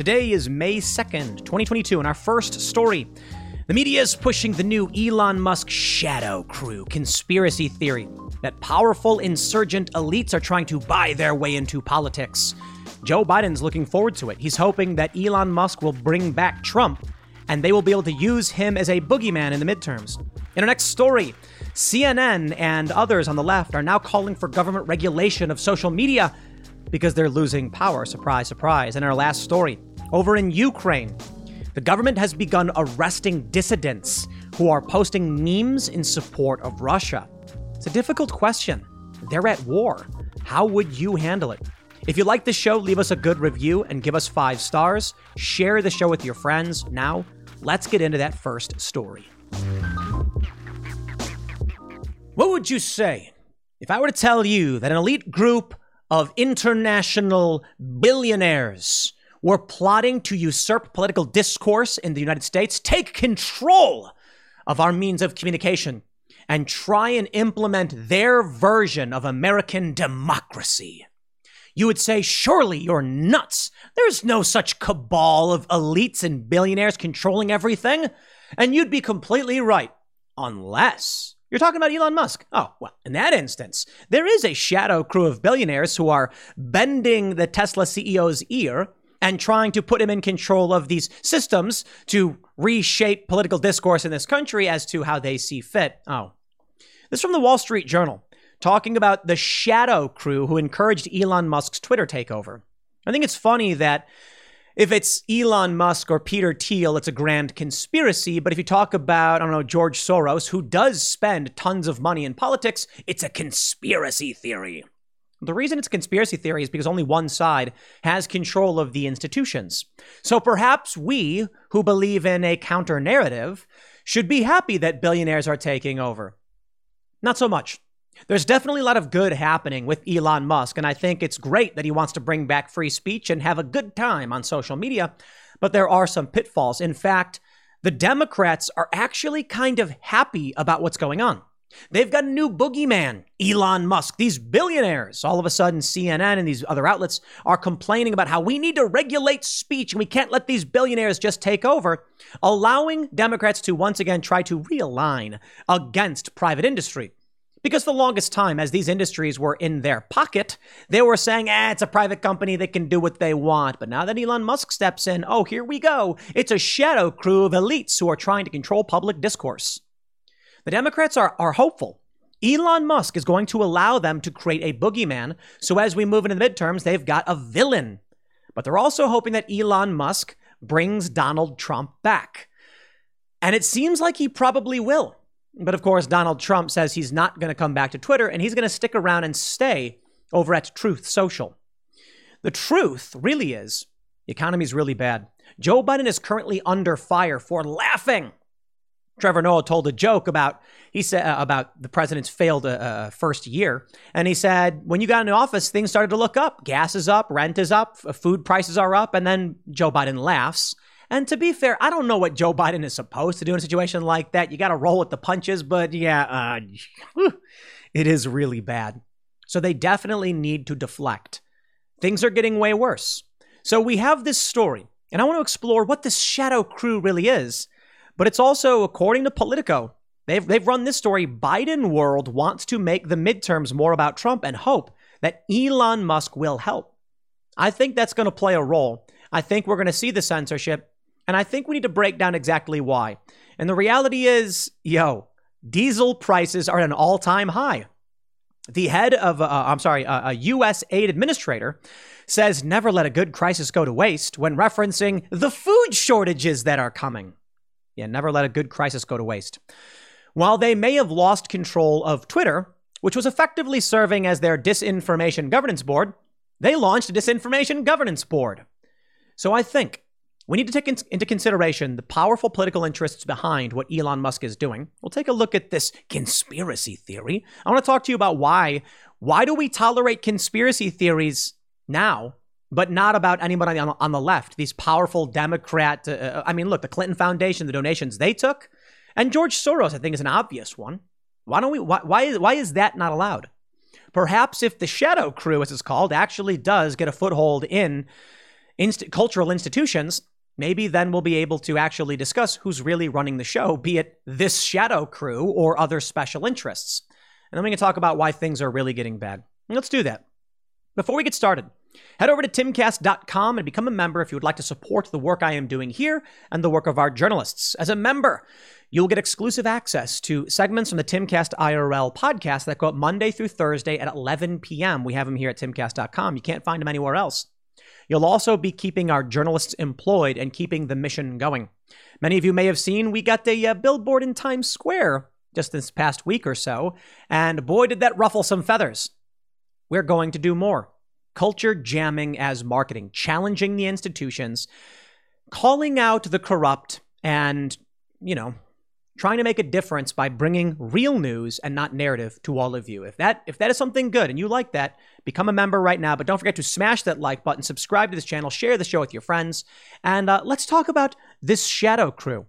Today is May 2nd, 2022, and our first story. The media is pushing the new Elon Musk shadow crew conspiracy theory that powerful insurgent elites are trying to buy their way into politics. Joe Biden's looking forward to it. He's hoping that Elon Musk will bring back Trump and they will be able to use him as a boogeyman in the midterms. In our next story, CNN and others on the left are now calling for government regulation of social media because they're losing power. Surprise, surprise. In our last story, over in Ukraine, the government has begun arresting dissidents who are posting memes in support of Russia. It's a difficult question. They're at war. How would you handle it? If you like the show, leave us a good review and give us five stars. Share the show with your friends. Now, let's get into that first story. What would you say if I were to tell you that an elite group of international billionaires were plotting to usurp political discourse in the United States, take control of our means of communication, and try and implement their version of American democracy. You would say, surely you're nuts. There's no such cabal of elites and billionaires controlling everything. And you'd be completely right, unless you're talking about Elon Musk. Oh, well, in that instance, there is a shadow crew of billionaires who are bending the Tesla CEO's ear and trying to put him in control of these systems to reshape political discourse in this country as to how they see fit. Oh. This is from the Wall Street Journal, talking about the shadow crew who encouraged Elon Musk's Twitter takeover. I think it's funny that if it's Elon Musk or Peter Thiel, it's a grand conspiracy. But if you talk about, I don't know, George Soros, who does spend tons of money in politics, it's a conspiracy theory. The reason it's conspiracy theory is because only one side has control of the institutions. So perhaps we, who believe in a counter narrative, should be happy that billionaires are taking over. Not so much. There's definitely a lot of good happening with Elon Musk, and I think it's great that he wants to bring back free speech and have a good time on social media, but there are some pitfalls. In fact, the Democrats are actually kind of happy about what's going on. They've got a new boogeyman, Elon Musk. These billionaires, all of a sudden, CNN and these other outlets are complaining about how we need to regulate speech and we can't let these billionaires just take over, allowing Democrats to once again try to realign against private industry. Because the longest time, as these industries were in their pocket, they were saying, ah, it's a private company that can do what they want. But now that Elon Musk steps in, oh, here we go. It's a shadow crew of elites who are trying to control public discourse. The Democrats are, are hopeful. Elon Musk is going to allow them to create a boogeyman. So as we move into the midterms, they've got a villain. But they're also hoping that Elon Musk brings Donald Trump back. And it seems like he probably will. But of course, Donald Trump says he's not going to come back to Twitter and he's going to stick around and stay over at Truth Social. The truth really is the economy is really bad. Joe Biden is currently under fire for laughing Trevor Noah told a joke about he said uh, about the president's failed uh, uh, first year, and he said when you got into office, things started to look up. Gas is up, rent is up, food prices are up, and then Joe Biden laughs. And to be fair, I don't know what Joe Biden is supposed to do in a situation like that. You got to roll with the punches, but yeah, uh, it is really bad. So they definitely need to deflect. Things are getting way worse. So we have this story, and I want to explore what this shadow crew really is but it's also, according to Politico, they've, they've run this story Biden world wants to make the midterms more about Trump and hope that Elon Musk will help. I think that's going to play a role. I think we're going to see the censorship, and I think we need to break down exactly why. And the reality is, yo, diesel prices are at an all time high. The head of, uh, I'm sorry, uh, a U.S. aid administrator says never let a good crisis go to waste when referencing the food shortages that are coming. Yeah, never let a good crisis go to waste. While they may have lost control of Twitter, which was effectively serving as their disinformation governance board, they launched a disinformation governance board. So I think we need to take into consideration the powerful political interests behind what Elon Musk is doing. We'll take a look at this conspiracy theory. I want to talk to you about why why do we tolerate conspiracy theories now but not about anybody on, on the left. These powerful Democrat, uh, uh, I mean, look, the Clinton Foundation, the donations they took, and George Soros, I think, is an obvious one. Why don't we? Why, why is why is that not allowed? Perhaps if the Shadow Crew, as it's called, actually does get a foothold in inst- cultural institutions, maybe then we'll be able to actually discuss who's really running the show, be it this Shadow Crew or other special interests. And then we can talk about why things are really getting bad. let's do that. Before we get started, Head over to timcast.com and become a member if you would like to support the work I am doing here and the work of our journalists. As a member, you'll get exclusive access to segments from the Timcast IRL podcast that go up Monday through Thursday at 11 p.m. We have them here at timcast.com. You can't find them anywhere else. You'll also be keeping our journalists employed and keeping the mission going. Many of you may have seen we got a uh, billboard in Times Square just this past week or so, and boy, did that ruffle some feathers. We're going to do more culture jamming as marketing, challenging the institutions, calling out the corrupt, and, you know, trying to make a difference by bringing real news and not narrative to all of you. If that if that is something good and you like that, become a member right now. But don't forget to smash that like button, subscribe to this channel, share the show with your friends, and uh, let's talk about this shadow crew.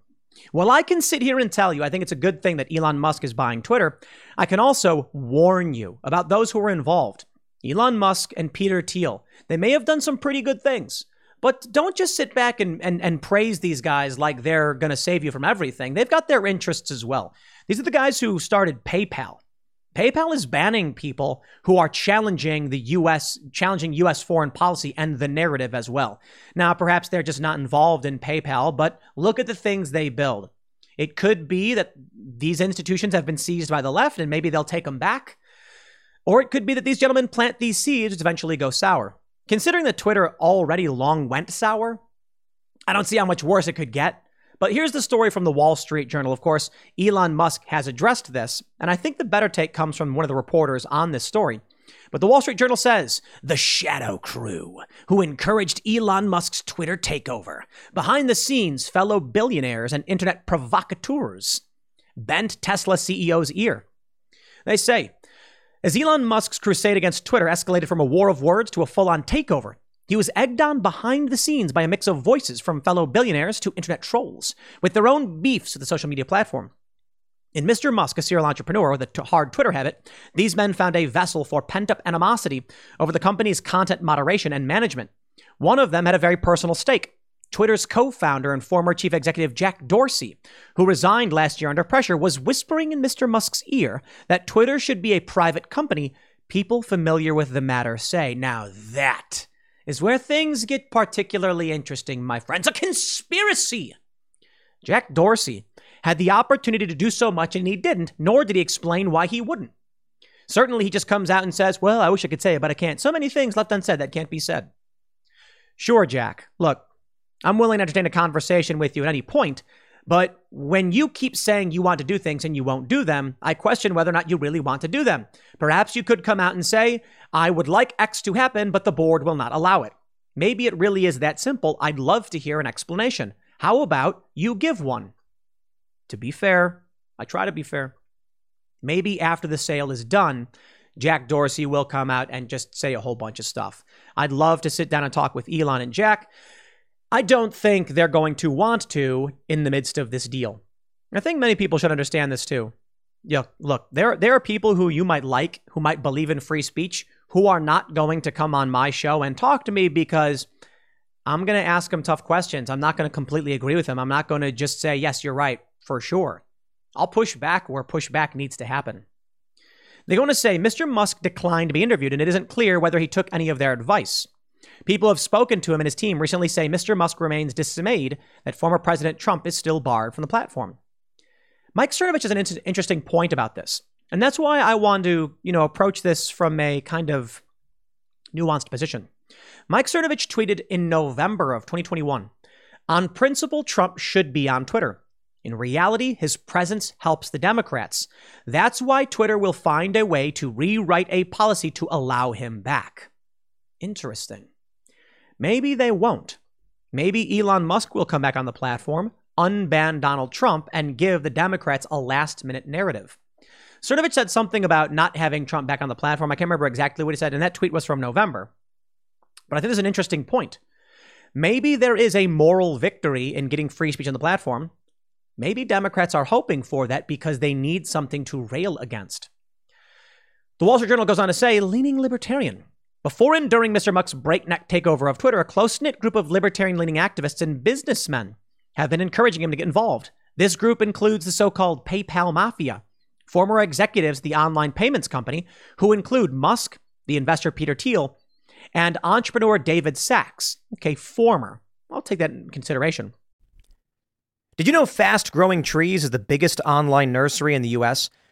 Well, I can sit here and tell you I think it's a good thing that Elon Musk is buying Twitter. I can also warn you about those who are involved. Elon Musk and Peter Thiel. They may have done some pretty good things, but don't just sit back and, and, and praise these guys like they're going to save you from everything. They've got their interests as well. These are the guys who started PayPal. PayPal is banning people who are challenging the US, challenging US foreign policy and the narrative as well. Now, perhaps they're just not involved in PayPal, but look at the things they build. It could be that these institutions have been seized by the left and maybe they'll take them back. Or it could be that these gentlemen plant these seeds which eventually go sour. Considering that Twitter already long went sour, I don't see how much worse it could get. But here's the story from the Wall Street Journal. Of course, Elon Musk has addressed this, and I think the better take comes from one of the reporters on this story. But the Wall Street Journal says the shadow crew who encouraged Elon Musk's Twitter takeover, behind the scenes, fellow billionaires and internet provocateurs, bent Tesla CEO's ear. They say as Elon Musk's crusade against Twitter escalated from a war of words to a full on takeover, he was egged on behind the scenes by a mix of voices from fellow billionaires to internet trolls, with their own beefs with the social media platform. In Mr. Musk, a serial entrepreneur with a t- hard Twitter habit, these men found a vessel for pent up animosity over the company's content moderation and management. One of them had a very personal stake. Twitter's co founder and former chief executive Jack Dorsey, who resigned last year under pressure, was whispering in Mr. Musk's ear that Twitter should be a private company. People familiar with the matter say, now that is where things get particularly interesting, my friends. A conspiracy! Jack Dorsey had the opportunity to do so much and he didn't, nor did he explain why he wouldn't. Certainly, he just comes out and says, Well, I wish I could say it, but I can't. So many things left unsaid that can't be said. Sure, Jack. Look, I'm willing to entertain a conversation with you at any point. But when you keep saying you want to do things and you won't do them, I question whether or not you really want to do them. Perhaps you could come out and say, I would like X to happen, but the board will not allow it. Maybe it really is that simple. I'd love to hear an explanation. How about you give one? To be fair, I try to be fair. Maybe after the sale is done, Jack Dorsey will come out and just say a whole bunch of stuff. I'd love to sit down and talk with Elon and Jack. I don't think they're going to want to in the midst of this deal. I think many people should understand this too. Yeah, look, there there are people who you might like, who might believe in free speech, who are not going to come on my show and talk to me because I'm going to ask them tough questions. I'm not going to completely agree with them. I'm not going to just say, "Yes, you're right," for sure. I'll push back where pushback needs to happen. They're going to say Mr. Musk declined to be interviewed, and it isn't clear whether he took any of their advice. People have spoken to him and his team recently say Mr. Musk remains dismayed that former President Trump is still barred from the platform. Mike Cernovich has an in- interesting point about this. And that's why I want to, you know, approach this from a kind of nuanced position. Mike Cernovich tweeted in November of 2021 On principle, Trump should be on Twitter. In reality, his presence helps the Democrats. That's why Twitter will find a way to rewrite a policy to allow him back. Interesting. Maybe they won't. Maybe Elon Musk will come back on the platform, unban Donald Trump, and give the Democrats a last minute narrative. Cernovich said something about not having Trump back on the platform. I can't remember exactly what he said, and that tweet was from November. But I think there's an interesting point. Maybe there is a moral victory in getting free speech on the platform. Maybe Democrats are hoping for that because they need something to rail against. The Wall Street Journal goes on to say, leaning libertarian. Before and during Mr. Musk's breakneck takeover of Twitter, a close knit group of libertarian leaning activists and businessmen have been encouraging him to get involved. This group includes the so called PayPal Mafia, former executives of the online payments company, who include Musk, the investor Peter Thiel, and entrepreneur David Sacks. Okay, former. I'll take that in consideration. Did you know Fast Growing Trees is the biggest online nursery in the US?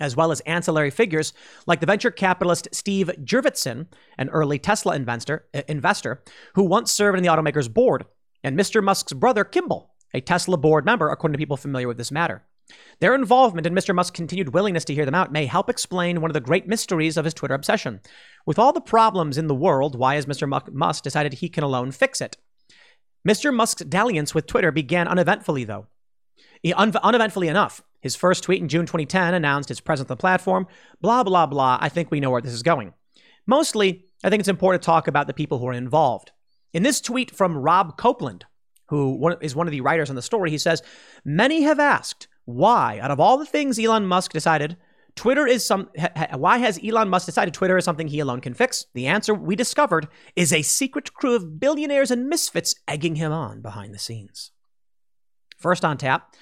As well as ancillary figures like the venture capitalist Steve Jurvetson, an early Tesla investor, uh, investor who once served in the automaker's board, and Mr. Musk's brother Kimball, a Tesla board member, according to people familiar with this matter. Their involvement and Mr. Musk's continued willingness to hear them out may help explain one of the great mysteries of his Twitter obsession. With all the problems in the world, why has Mr. Musk decided he can alone fix it? Mr. Musk's dalliance with Twitter began uneventfully, though. Un- uneventfully enough, his first tweet in June 2010 announced his presence on the platform. Blah, blah, blah. I think we know where this is going. Mostly, I think it's important to talk about the people who are involved. In this tweet from Rob Copeland, who is one of the writers on the story, he says, Many have asked why, out of all the things Elon Musk decided, Twitter is some. Ha, why has Elon Musk decided Twitter is something he alone can fix? The answer we discovered is a secret crew of billionaires and misfits egging him on behind the scenes. First on tap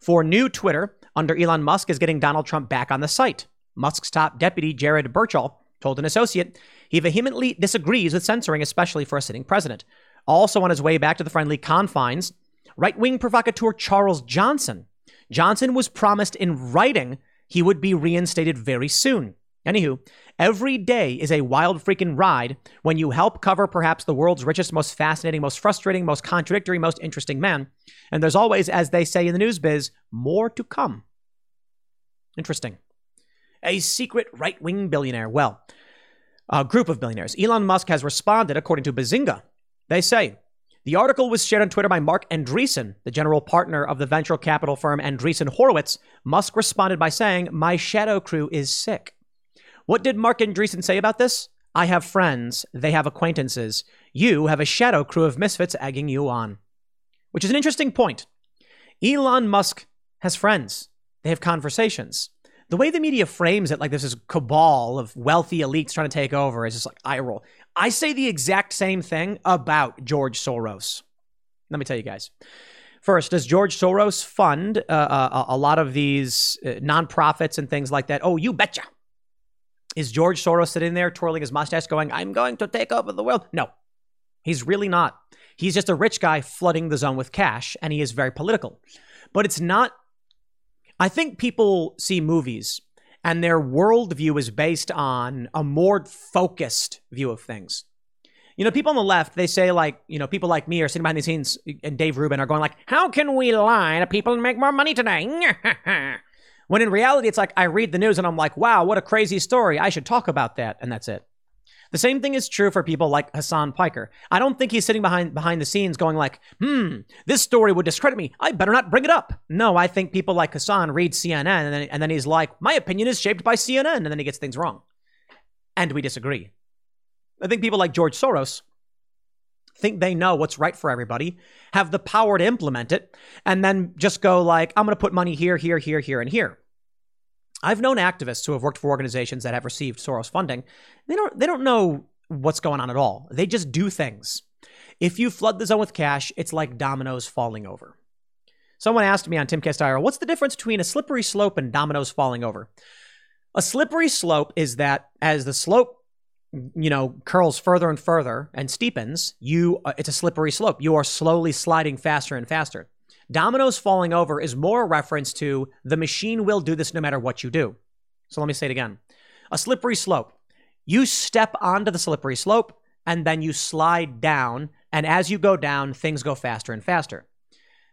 for new Twitter under Elon Musk is getting Donald Trump back on the site. Musk's top deputy, Jared Birchall, told an associate he vehemently disagrees with censoring, especially for a sitting president. Also on his way back to the friendly confines, right wing provocateur Charles Johnson. Johnson was promised in writing he would be reinstated very soon. Anywho, every day is a wild freaking ride when you help cover perhaps the world's richest, most fascinating, most frustrating, most contradictory, most interesting man. And there's always, as they say in the news biz, more to come. Interesting. A secret right wing billionaire. Well, a group of billionaires. Elon Musk has responded, according to Benzinga. They say, the article was shared on Twitter by Marc Andreessen, the general partner of the venture capital firm Andreessen Horowitz. Musk responded by saying, My shadow crew is sick. What did Marc Andreessen say about this? I have friends, they have acquaintances. You have a shadow crew of misfits egging you on. Which is an interesting point. Elon Musk has friends, they have conversations. The way the media frames it, like this is cabal of wealthy elites trying to take over, is just like eye roll. I say the exact same thing about George Soros. Let me tell you guys. First, does George Soros fund uh, uh, a lot of these uh, nonprofits and things like that? Oh, you betcha. Is George Soros sitting there twirling his mustache going, I'm going to take over the world? No, he's really not. He's just a rich guy flooding the zone with cash, and he is very political. But it's not. I think people see movies and their worldview is based on a more focused view of things. You know, people on the left, they say like, you know, people like me are sitting behind the scenes and Dave Rubin are going like, how can we lie to people and make more money today? when in reality, it's like I read the news and I'm like, wow, what a crazy story. I should talk about that. And that's it. The same thing is true for people like Hasan Piker. I don't think he's sitting behind behind the scenes going like, "Hmm, this story would discredit me. I better not bring it up." No, I think people like Hasan read CNN and then, and then he's like, "My opinion is shaped by CNN," and then he gets things wrong. And we disagree. I think people like George Soros think they know what's right for everybody, have the power to implement it, and then just go like, "I'm going to put money here, here, here, here, and here." I've known activists who have worked for organizations that have received Soros funding. They don't they don't know what's going on at all. They just do things. If you flood the zone with cash, it's like dominoes falling over. Someone asked me on Timcast IR, what's the difference between a slippery slope and dominoes falling over? A slippery slope is that as the slope you know curls further and further and steepens, you uh, it's a slippery slope. You are slowly sliding faster and faster. Dominoes falling over is more a reference to the machine will do this no matter what you do. So let me say it again. A slippery slope. You step onto the slippery slope and then you slide down. And as you go down, things go faster and faster.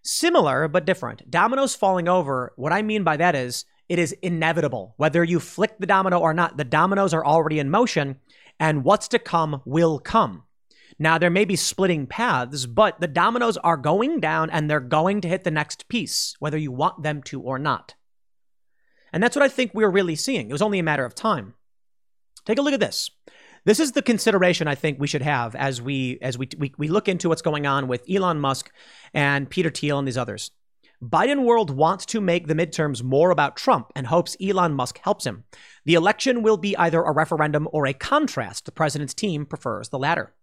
Similar, but different. Dominoes falling over, what I mean by that is it is inevitable. Whether you flick the domino or not, the dominoes are already in motion, and what's to come will come. Now, there may be splitting paths, but the dominoes are going down and they're going to hit the next piece, whether you want them to or not. And that's what I think we're really seeing. It was only a matter of time. Take a look at this. This is the consideration I think we should have as we as we, we, we look into what's going on with Elon Musk and Peter Thiel and these others. Biden world wants to make the midterms more about Trump and hopes Elon Musk helps him. The election will be either a referendum or a contrast. The president's team prefers the latter.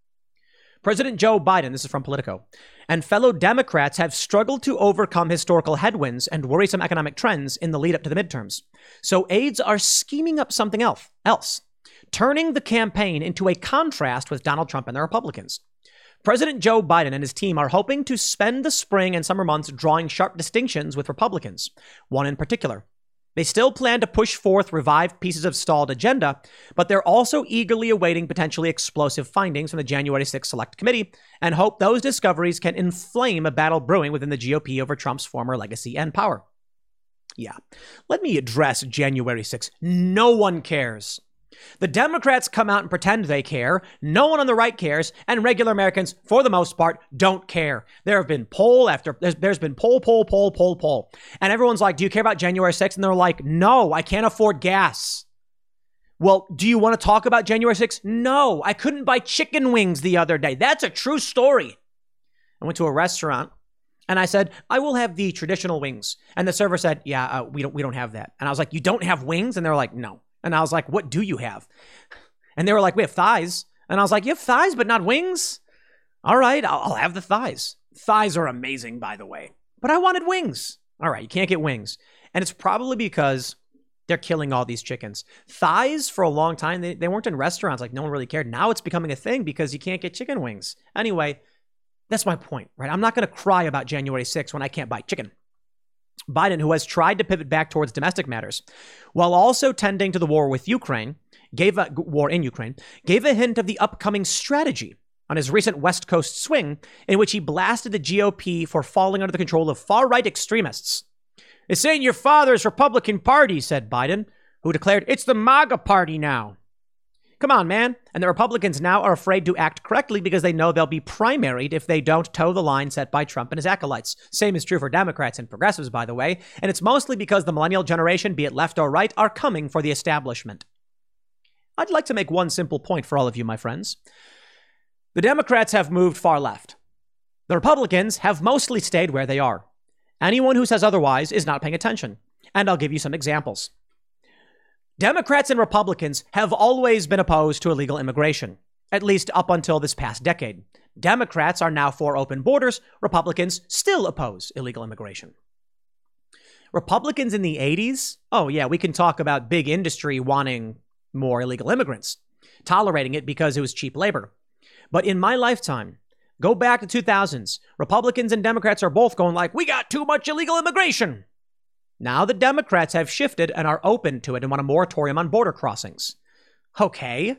President Joe Biden, this is from Politico, and fellow Democrats have struggled to overcome historical headwinds and worrisome economic trends in the lead up to the midterms. So aides are scheming up something else, else, turning the campaign into a contrast with Donald Trump and the Republicans. President Joe Biden and his team are hoping to spend the spring and summer months drawing sharp distinctions with Republicans, one in particular. They still plan to push forth revived pieces of stalled agenda, but they're also eagerly awaiting potentially explosive findings from the January 6th Select Committee and hope those discoveries can inflame a battle brewing within the GOP over Trump's former legacy and power. Yeah, let me address January 6th. No one cares. The Democrats come out and pretend they care. No one on the right cares. And regular Americans, for the most part, don't care. There have been poll after, there's, there's been poll, poll, poll, poll, poll. And everyone's like, Do you care about January 6th? And they're like, No, I can't afford gas. Well, do you want to talk about January 6th? No, I couldn't buy chicken wings the other day. That's a true story. I went to a restaurant and I said, I will have the traditional wings. And the server said, Yeah, uh, we, don't, we don't have that. And I was like, You don't have wings? And they're like, No. And I was like, what do you have? And they were like, we have thighs. And I was like, you have thighs, but not wings? All right, I'll, I'll have the thighs. Thighs are amazing, by the way. But I wanted wings. All right, you can't get wings. And it's probably because they're killing all these chickens. Thighs, for a long time, they, they weren't in restaurants. Like, no one really cared. Now it's becoming a thing because you can't get chicken wings. Anyway, that's my point, right? I'm not going to cry about January 6th when I can't buy chicken. Biden, who has tried to pivot back towards domestic matters, while also tending to the war with Ukraine, gave a war in Ukraine, gave a hint of the upcoming strategy on his recent West Coast swing, in which he blasted the GOP for falling under the control of far right extremists. It's ain't your father's Republican Party, said Biden, who declared, It's the MAGA Party now. Come on, man. And the Republicans now are afraid to act correctly because they know they'll be primaried if they don't toe the line set by Trump and his acolytes. Same is true for Democrats and progressives, by the way. And it's mostly because the millennial generation, be it left or right, are coming for the establishment. I'd like to make one simple point for all of you, my friends. The Democrats have moved far left. The Republicans have mostly stayed where they are. Anyone who says otherwise is not paying attention. And I'll give you some examples. Democrats and Republicans have always been opposed to illegal immigration, at least up until this past decade. Democrats are now for open borders, Republicans still oppose illegal immigration. Republicans in the 80s, oh yeah, we can talk about big industry wanting more illegal immigrants, tolerating it because it was cheap labor. But in my lifetime, go back to 2000s, Republicans and Democrats are both going like, we got too much illegal immigration. Now the Democrats have shifted and are open to it and want a moratorium on border crossings. Okay.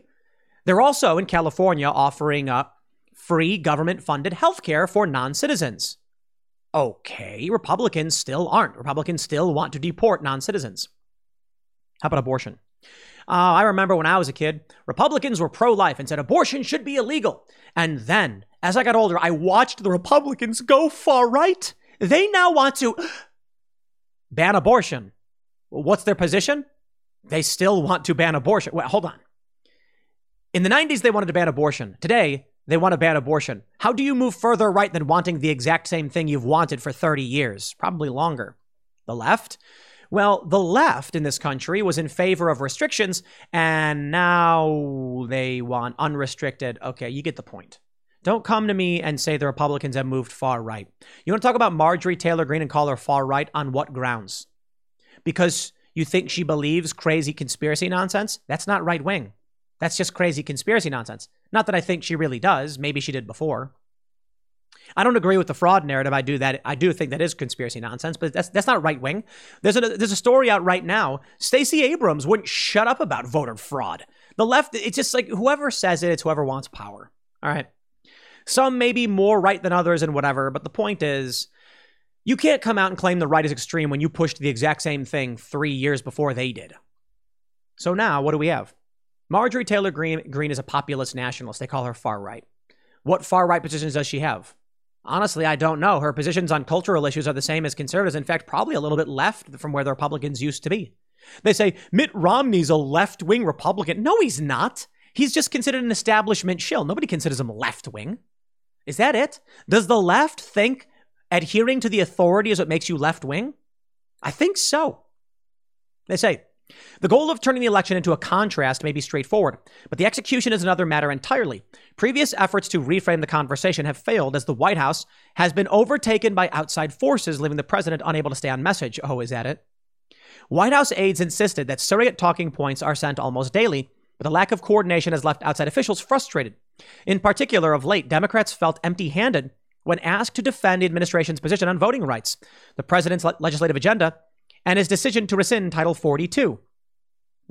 They're also in California offering up free government funded health care for non citizens. Okay. Republicans still aren't. Republicans still want to deport non citizens. How about abortion? Uh, I remember when I was a kid, Republicans were pro life and said abortion should be illegal. And then, as I got older, I watched the Republicans go far right. They now want to ban abortion. What's their position? They still want to ban abortion. Well, hold on. In the 90s, they wanted to ban abortion. Today, they want to ban abortion. How do you move further right than wanting the exact same thing you've wanted for 30 years? Probably longer. The left? Well, the left in this country was in favor of restrictions, and now they want unrestricted. Okay, you get the point. Don't come to me and say the Republicans have moved far right. You want to talk about Marjorie Taylor Greene and call her far right on what grounds? Because you think she believes crazy conspiracy nonsense? That's not right wing. That's just crazy conspiracy nonsense. Not that I think she really does. Maybe she did before. I don't agree with the fraud narrative. I do that. I do think that is conspiracy nonsense, but that's that's not right wing. There's a there's a story out right now. Stacey Abrams wouldn't shut up about voter fraud. The left, it's just like whoever says it, it's whoever wants power. All right. Some may be more right than others and whatever, but the point is, you can't come out and claim the right is extreme when you pushed the exact same thing three years before they did. So now, what do we have? Marjorie Taylor Greene, Greene is a populist nationalist. They call her far right. What far right positions does she have? Honestly, I don't know. Her positions on cultural issues are the same as conservatives. In fact, probably a little bit left from where the Republicans used to be. They say Mitt Romney's a left wing Republican. No, he's not. He's just considered an establishment shill. Nobody considers him left wing. Is that it? Does the left think adhering to the authority is what makes you left wing? I think so. They say the goal of turning the election into a contrast may be straightforward, but the execution is another matter entirely. Previous efforts to reframe the conversation have failed as the White House has been overtaken by outside forces, leaving the president unable to stay on message. Oh, is that it? White House aides insisted that surrogate talking points are sent almost daily, but the lack of coordination has left outside officials frustrated. In particular, of late, Democrats felt empty handed when asked to defend the administration's position on voting rights, the president's le- legislative agenda, and his decision to rescind Title 42,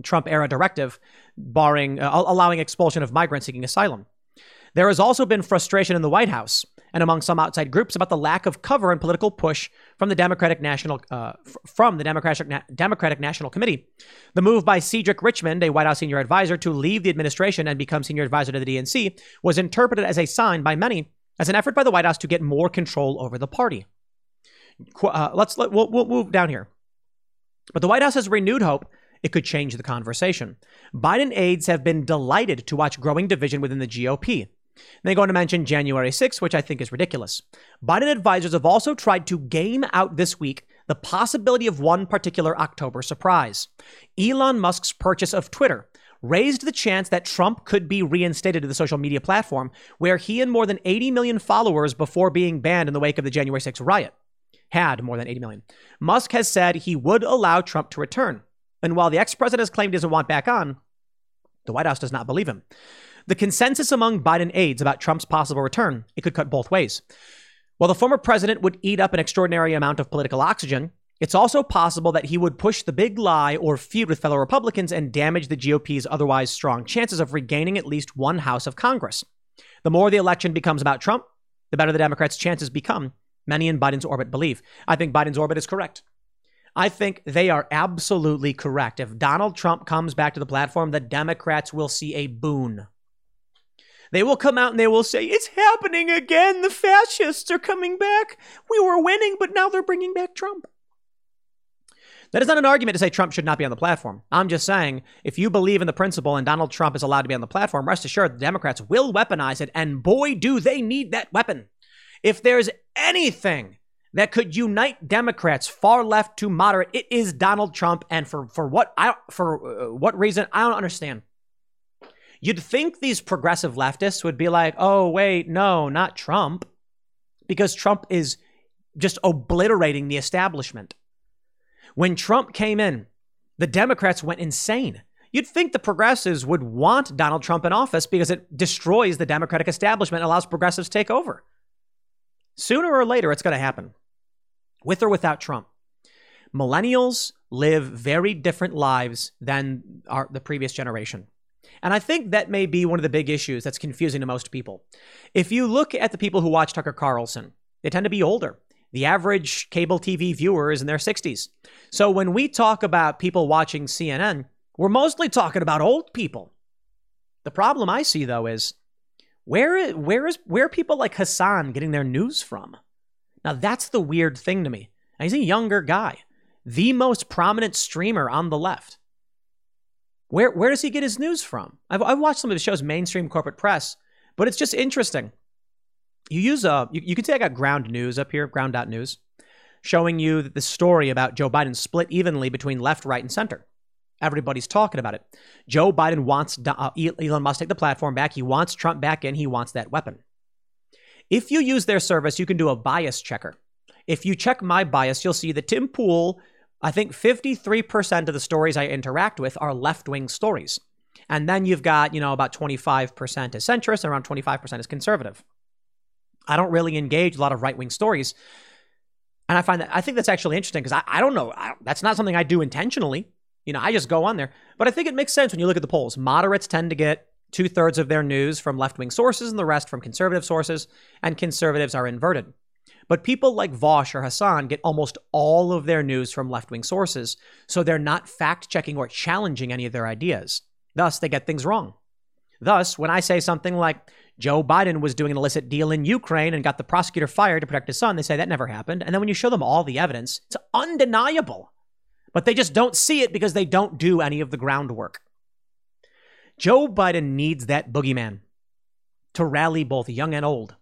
Trump era directive barring uh, allowing expulsion of migrants seeking asylum. There has also been frustration in the White House and among some outside groups about the lack of cover and political push from the Democratic National uh, from the Democratic Na- Democratic National Committee. The move by Cedric Richmond, a White House senior advisor, to leave the administration and become senior advisor to the DNC was interpreted as a sign by many as an effort by the White House to get more control over the party. Uh, let's let, we'll, we'll move down here. But the White House has renewed hope it could change the conversation. Biden aides have been delighted to watch growing division within the GOP. They go on to mention January 6th, which I think is ridiculous. Biden advisors have also tried to game out this week the possibility of one particular October surprise. Elon Musk's purchase of Twitter raised the chance that Trump could be reinstated to the social media platform, where he and more than 80 million followers before being banned in the wake of the January 6th riot had more than 80 million. Musk has said he would allow Trump to return. And while the ex president has claimed he doesn't want back on, the White House does not believe him. The consensus among Biden aides about Trump's possible return, it could cut both ways. While the former president would eat up an extraordinary amount of political oxygen, it's also possible that he would push the big lie or feud with fellow Republicans and damage the GOP's otherwise strong chances of regaining at least one House of Congress. The more the election becomes about Trump, the better the Democrats' chances become, many in Biden's orbit believe. I think Biden's orbit is correct. I think they are absolutely correct. If Donald Trump comes back to the platform, the Democrats will see a boon. They will come out and they will say, It's happening again. The fascists are coming back. We were winning, but now they're bringing back Trump. That is not an argument to say Trump should not be on the platform. I'm just saying, if you believe in the principle and Donald Trump is allowed to be on the platform, rest assured the Democrats will weaponize it, and boy, do they need that weapon. If there's anything that could unite Democrats, far left to moderate, it is Donald Trump. And for for what I for uh, what reason I don't understand. You'd think these progressive leftists would be like, "Oh wait, no, not Trump," because Trump is just obliterating the establishment. When Trump came in, the Democrats went insane. You'd think the progressives would want Donald Trump in office because it destroys the Democratic establishment and allows progressives to take over. Sooner or later, it's going to happen with or without Trump. Millennials live very different lives than our, the previous generation. And I think that may be one of the big issues that's confusing to most people. If you look at the people who watch Tucker Carlson, they tend to be older. The average cable TV viewer is in their 60s. So when we talk about people watching CNN, we're mostly talking about old people. The problem I see though is where where is where are people like Hasan getting their news from? Now that's the weird thing to me. Now, he's a younger guy, the most prominent streamer on the left. Where where does he get his news from? I've, I've watched some of the show's mainstream corporate press, but it's just interesting. You use a you, you can say I got ground news up here, ground.news, showing you that the story about Joe Biden split evenly between left, right, and center. Everybody's talking about it. Joe Biden wants uh, Elon Musk take the platform back. He wants Trump back in. He wants that weapon. If you use their service, you can do a bias checker. If you check my bias, you'll see that Tim Pool, I think 53% of the stories I interact with are left wing stories. And then you've got, you know, about 25% is centrist and around 25% is conservative. I don't really engage a lot of right wing stories. And I find that, I think that's actually interesting because I, I don't know. I, that's not something I do intentionally. You know, I just go on there. But I think it makes sense when you look at the polls. Moderates tend to get two thirds of their news from left wing sources and the rest from conservative sources, and conservatives are inverted. But people like Vaush or Hasan get almost all of their news from left wing sources, so they're not fact checking or challenging any of their ideas. Thus, they get things wrong. Thus, when I say something like Joe Biden was doing an illicit deal in Ukraine and got the prosecutor fired to protect his son, they say that never happened. And then when you show them all the evidence, it's undeniable but they just don't see it because they don't do any of the groundwork. Joe Biden needs that boogeyman to rally both young and old.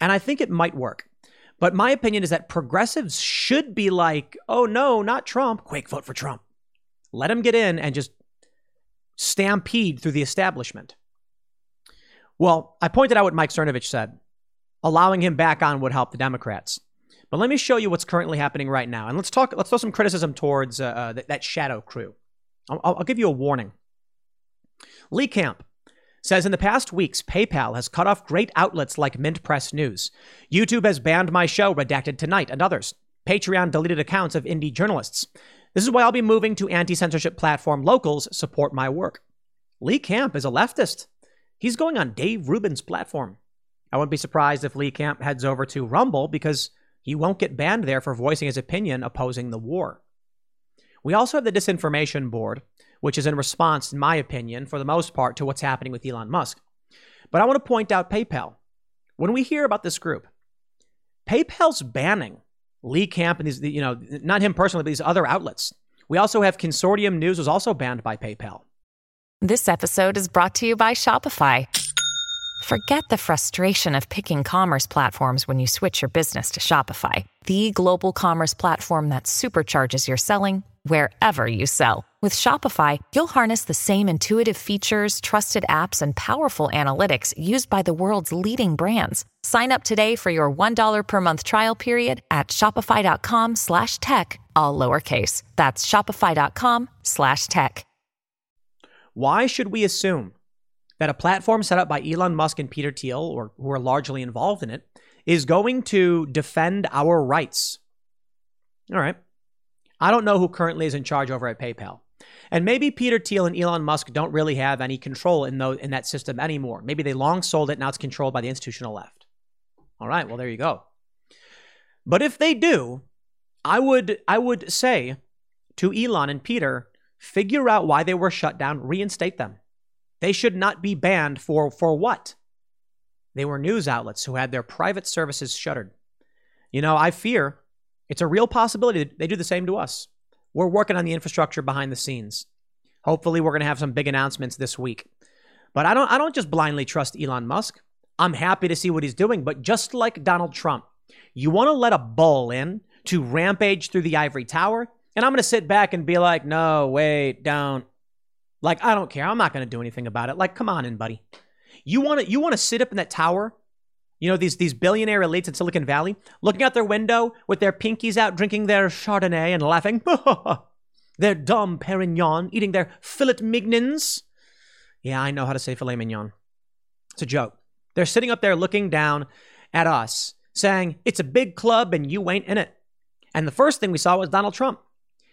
And I think it might work. But my opinion is that progressives should be like, oh no, not Trump. Quick, vote for Trump. Let him get in and just stampede through the establishment. Well, I pointed out what Mike Cernovich said. Allowing him back on would help the Democrats. But let me show you what's currently happening right now, and let's talk. Let's throw some criticism towards uh, uh, that, that, shadow crew. I'll, I'll give you a warning. Lee Camp says in the past weeks, PayPal has cut off great outlets like Mint Press News. YouTube has banned my show, Redacted Tonight, and others. Patreon deleted accounts of indie journalists. This is why I'll be moving to anti censorship platform Locals support my work. Lee Camp is a leftist. He's going on Dave Rubin's platform. I wouldn't be surprised if Lee Camp heads over to Rumble because he won't get banned there for voicing his opinion opposing the war. We also have the Disinformation Board, which is in response, in my opinion, for the most part, to what's happening with Elon Musk. But I want to point out PayPal. When we hear about this group, PayPal's banning Lee Camp and these, you know, not him personally, but these other outlets. We also have Consortium News was also banned by PayPal. This episode is brought to you by Shopify. Forget the frustration of picking commerce platforms when you switch your business to Shopify, the global commerce platform that supercharges your selling wherever you sell. With Shopify, you'll harness the same intuitive features, trusted apps, and powerful analytics used by the world's leading brands. Sign up today for your $1 per month trial period at shopify.com slash tech, all lowercase. That's shopify.com slash tech. Why should we assume that a platform set up by Elon Musk and Peter Thiel, or who are largely involved in it, is going to defend our rights. All right. I don't know who currently is in charge over at PayPal. And maybe Peter Thiel and Elon Musk don't really have any control in, those, in that system anymore. Maybe they long sold it, now it's controlled by the institutional left. All right, well, there you go. But if they do, I would, I would say to Elon and Peter, figure out why they were shut down, reinstate them. They should not be banned for, for what? They were news outlets who had their private services shuttered. You know, I fear it's a real possibility that they do the same to us. We're working on the infrastructure behind the scenes. Hopefully, we're going to have some big announcements this week. But I don't, I don't just blindly trust Elon Musk. I'm happy to see what he's doing, but just like Donald Trump, you want to let a bull in to rampage through the ivory tower, and I'm going to sit back and be like, no, wait, don't. Like, I don't care. I'm not going to do anything about it. Like, come on in, buddy. You want to you want to sit up in that tower? You know, these these billionaire elites in Silicon Valley, looking out their window with their pinkies out, drinking their Chardonnay and laughing. their Dom Perignon, eating their filet mignons. Yeah, I know how to say filet mignon. It's a joke. They're sitting up there looking down at us, saying, It's a big club and you ain't in it. And the first thing we saw was Donald Trump.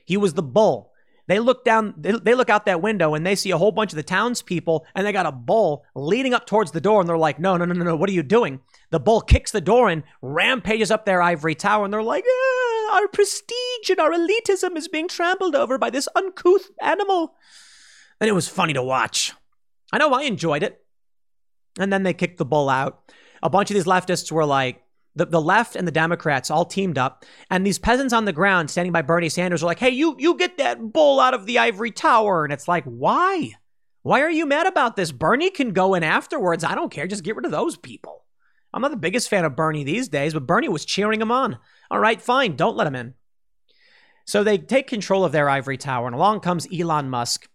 He was the bull. They look down, they, they look out that window and they see a whole bunch of the townspeople and they got a bull leading up towards the door and they're like, no, no, no, no, no, what are you doing? The bull kicks the door in, rampages up their ivory tower and they're like, ah, our prestige and our elitism is being trampled over by this uncouth animal. And it was funny to watch. I know I enjoyed it. And then they kicked the bull out. A bunch of these leftists were like, the, the left and the Democrats all teamed up, and these peasants on the ground standing by Bernie Sanders were like, hey, you, you get that bull out of the ivory tower. And it's like, why? Why are you mad about this? Bernie can go in afterwards. I don't care. Just get rid of those people. I'm not the biggest fan of Bernie these days, but Bernie was cheering him on. All right, fine. Don't let him in. So they take control of their ivory tower, and along comes Elon Musk,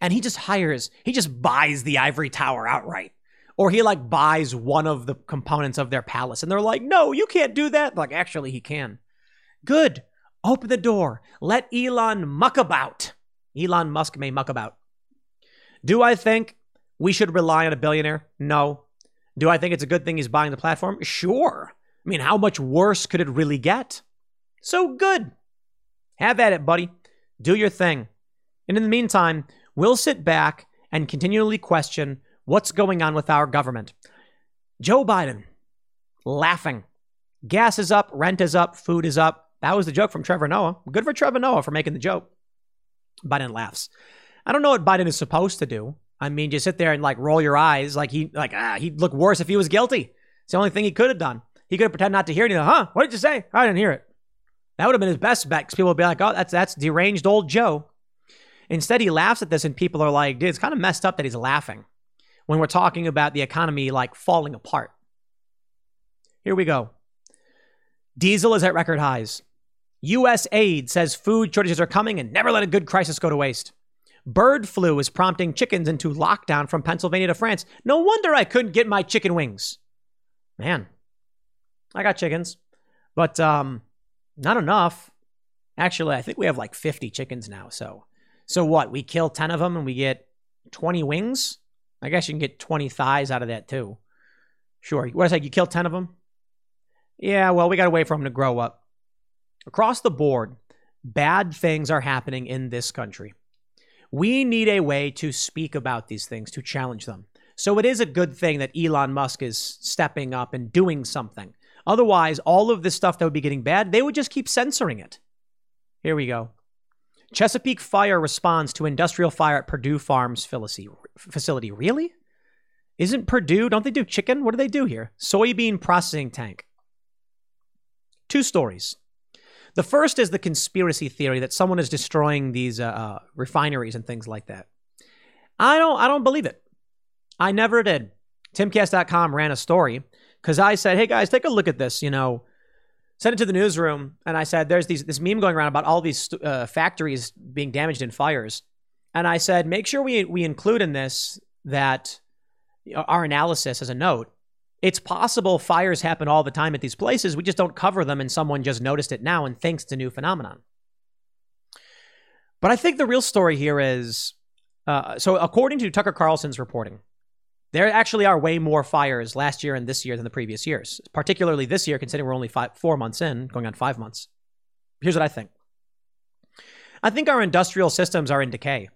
and he just hires, he just buys the ivory tower outright or he like buys one of the components of their palace and they're like, no, you can't do that. Like, actually, he can. Good. Open the door. Let Elon muck about. Elon Musk may muck about. Do I think we should rely on a billionaire? No. Do I think it's a good thing he's buying the platform? Sure. I mean, how much worse could it really get? So good. Have at it, buddy. Do your thing. And in the meantime, we'll sit back and continually question what's going on with our government. Joe Biden laughing. Gas is up, rent is up, food is up. That was the joke from Trevor Noah. Good for Trevor Noah for making the joke. Biden laughs. I don't know what Biden is supposed to do. I mean, just sit there and like roll your eyes like he like ah, he'd look worse if he was guilty. It's the only thing he could have done. He could have pretended not to hear anything. Huh? What did you say? I didn't hear it. That would have been his best bet because people would be like, oh, that's that's deranged old Joe. Instead, he laughs at this and people are like, dude, it's kind of messed up that he's laughing when we're talking about the economy like falling apart. Here we go. Diesel is at record highs. US aid says food shortages are coming and never let a good crisis go to waste. Bird flu is prompting chickens into lockdown from Pennsylvania to France. No wonder I couldn't get my chicken wings. Man, I got chickens, but um, not enough. Actually, I think we have like 50 chickens now. So, so what? We kill 10 of them and we get 20 wings. I guess you can get 20 thighs out of that too. Sure. What is that? You kill 10 of them? Yeah, well, we got to wait for them to grow up. Across the board, bad things are happening in this country. We need a way to speak about these things, to challenge them. So it is a good thing that Elon Musk is stepping up and doing something. Otherwise, all of this stuff that would be getting bad, they would just keep censoring it. Here we go. Chesapeake Fire responds to industrial fire at Perdue Farms facility. Really? Isn't Perdue, don't they do chicken? What do they do here? Soybean processing tank. Two stories. The first is the conspiracy theory that someone is destroying these uh, uh, refineries and things like that. I don't I don't believe it. I never did. Timcast.com ran a story because I said, hey guys, take a look at this. You know, sent it to the newsroom, and I said, "There's these this meme going around about all these uh, factories being damaged in fires," and I said, "Make sure we we include in this that our analysis as a note. It's possible fires happen all the time at these places. We just don't cover them, and someone just noticed it now and thinks it's a new phenomenon." But I think the real story here is, uh, so according to Tucker Carlson's reporting, there actually are way more fires last year and this year than the previous years, particularly this year, considering we're only five, four months in, going on five months. Here's what I think I think our industrial systems are in decay.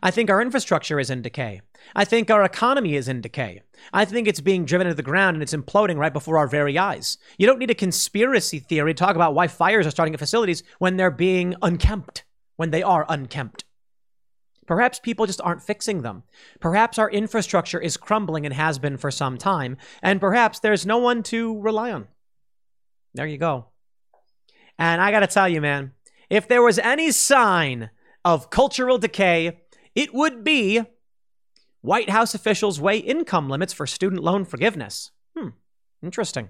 I think our infrastructure is in decay. I think our economy is in decay. I think it's being driven into the ground and it's imploding right before our very eyes. You don't need a conspiracy theory to talk about why fires are starting at facilities when they're being unkempt, when they are unkempt. Perhaps people just aren't fixing them. Perhaps our infrastructure is crumbling and has been for some time, and perhaps there's no one to rely on. There you go. And I got to tell you, man, if there was any sign of cultural decay, it would be White House officials weigh income limits for student loan forgiveness. Hmm, interesting.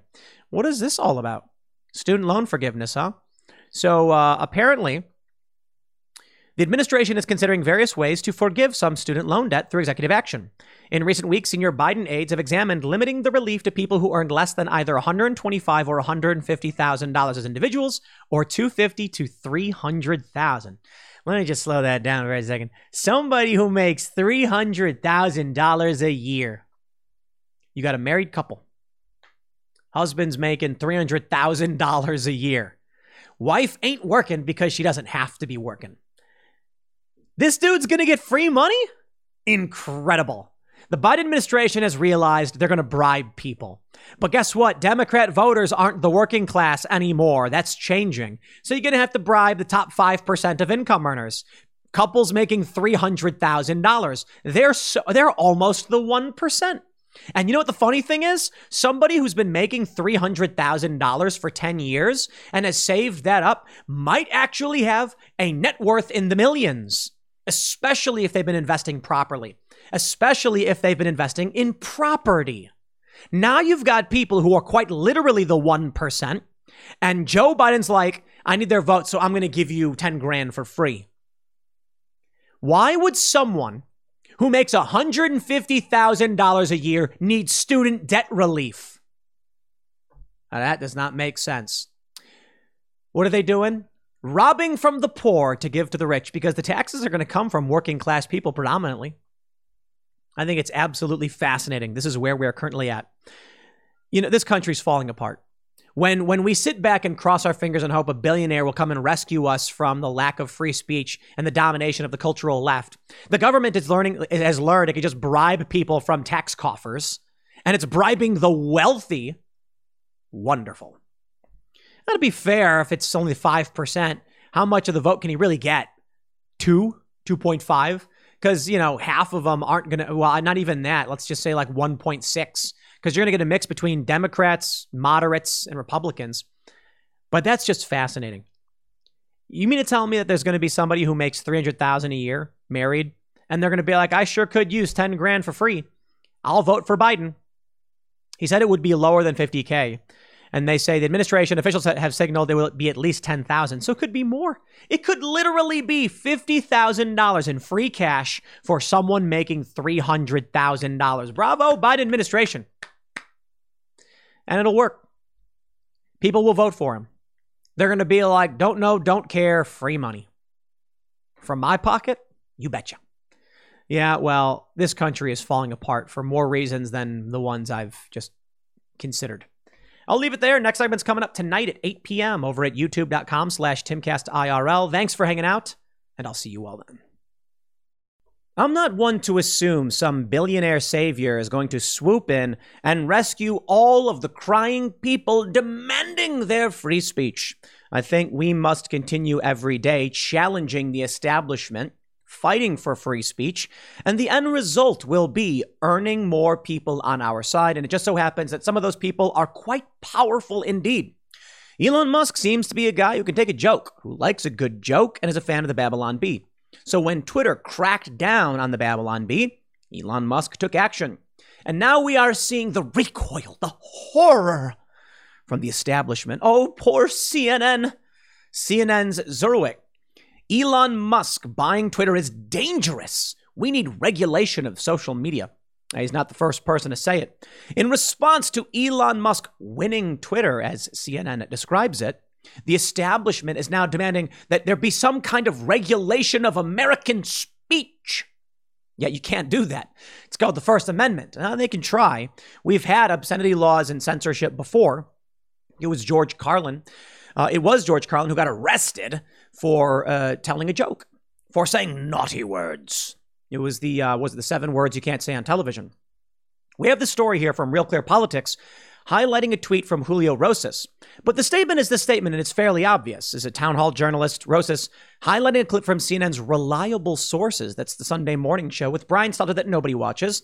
What is this all about? Student loan forgiveness, huh? So uh, apparently, the administration is considering various ways to forgive some student loan debt through executive action. In recent weeks, senior Biden aides have examined limiting the relief to people who earned less than either $125 or $150,000 as individuals, or $250 to $300,000. Let me just slow that down for a second. Somebody who makes $300,000 a year. You got a married couple. Husband's making $300,000 a year. Wife ain't working because she doesn't have to be working. This dude's gonna get free money? Incredible. The Biden administration has realized they're gonna bribe people. But guess what? Democrat voters aren't the working class anymore. That's changing. So you're gonna have to bribe the top 5% of income earners. Couples making $300,000. They're so, they're almost the 1%. And you know what the funny thing is? Somebody who's been making $300,000 for 10 years and has saved that up might actually have a net worth in the millions, especially if they've been investing properly, especially if they've been investing in property. Now you've got people who are quite literally the 1%, and Joe Biden's like, I need their vote, so I'm going to give you 10 grand for free. Why would someone who makes $150,000 a year need student debt relief? Now, that does not make sense. What are they doing? Robbing from the poor to give to the rich because the taxes are going to come from working class people predominantly. I think it's absolutely fascinating. This is where we are currently at. You know, this country's falling apart. When when we sit back and cross our fingers and hope a billionaire will come and rescue us from the lack of free speech and the domination of the cultural left, the government is learning has learned it can just bribe people from tax coffers, and it's bribing the wealthy. Wonderful. Now, to be fair, if it's only five percent, how much of the vote can he really get? Two, two point five, because you know half of them aren't gonna. Well, not even that. Let's just say like one point six because you're going to get a mix between Democrats, moderates, and Republicans. But that's just fascinating. You mean to tell me that there's going to be somebody who makes 300,000 a year, married, and they're going to be like, "I sure could use 10 grand for free. I'll vote for Biden." He said it would be lower than 50k. And they say the administration officials have signaled there will be at least 10,000. So it could be more. It could literally be $50,000 in free cash for someone making $300,000. Bravo, Biden administration and it'll work. People will vote for him. They're going to be like, don't know, don't care, free money. From my pocket, you betcha. Yeah, well, this country is falling apart for more reasons than the ones I've just considered. I'll leave it there. Next segment's coming up tonight at 8 p.m. over at youtube.com slash timcastirl. Thanks for hanging out, and I'll see you all then. I'm not one to assume some billionaire savior is going to swoop in and rescue all of the crying people demanding their free speech. I think we must continue every day challenging the establishment, fighting for free speech, and the end result will be earning more people on our side. And it just so happens that some of those people are quite powerful indeed. Elon Musk seems to be a guy who can take a joke, who likes a good joke, and is a fan of the Babylon Bee. So when Twitter cracked down on the Babylon Bee, Elon Musk took action. And now we are seeing the recoil, the horror from the establishment. Oh, poor CNN. CNN's Zerwick. Elon Musk buying Twitter is dangerous. We need regulation of social media. He's not the first person to say it. In response to Elon Musk winning Twitter, as CNN describes it, the establishment is now demanding that there be some kind of regulation of American speech. Yet you can't do that. It's called the First Amendment. They can try. We've had obscenity laws and censorship before. It was George Carlin. Uh, it was George Carlin who got arrested for uh, telling a joke, for saying naughty words. It was the uh, was the seven words you can't say on television. We have the story here from Real Clear Politics highlighting a tweet from Julio Rosas. But the statement is the statement, and it's fairly obvious. As a town hall journalist, Rosas highlighting a clip from CNN's Reliable Sources, that's the Sunday morning show with Brian Stelter that nobody watches,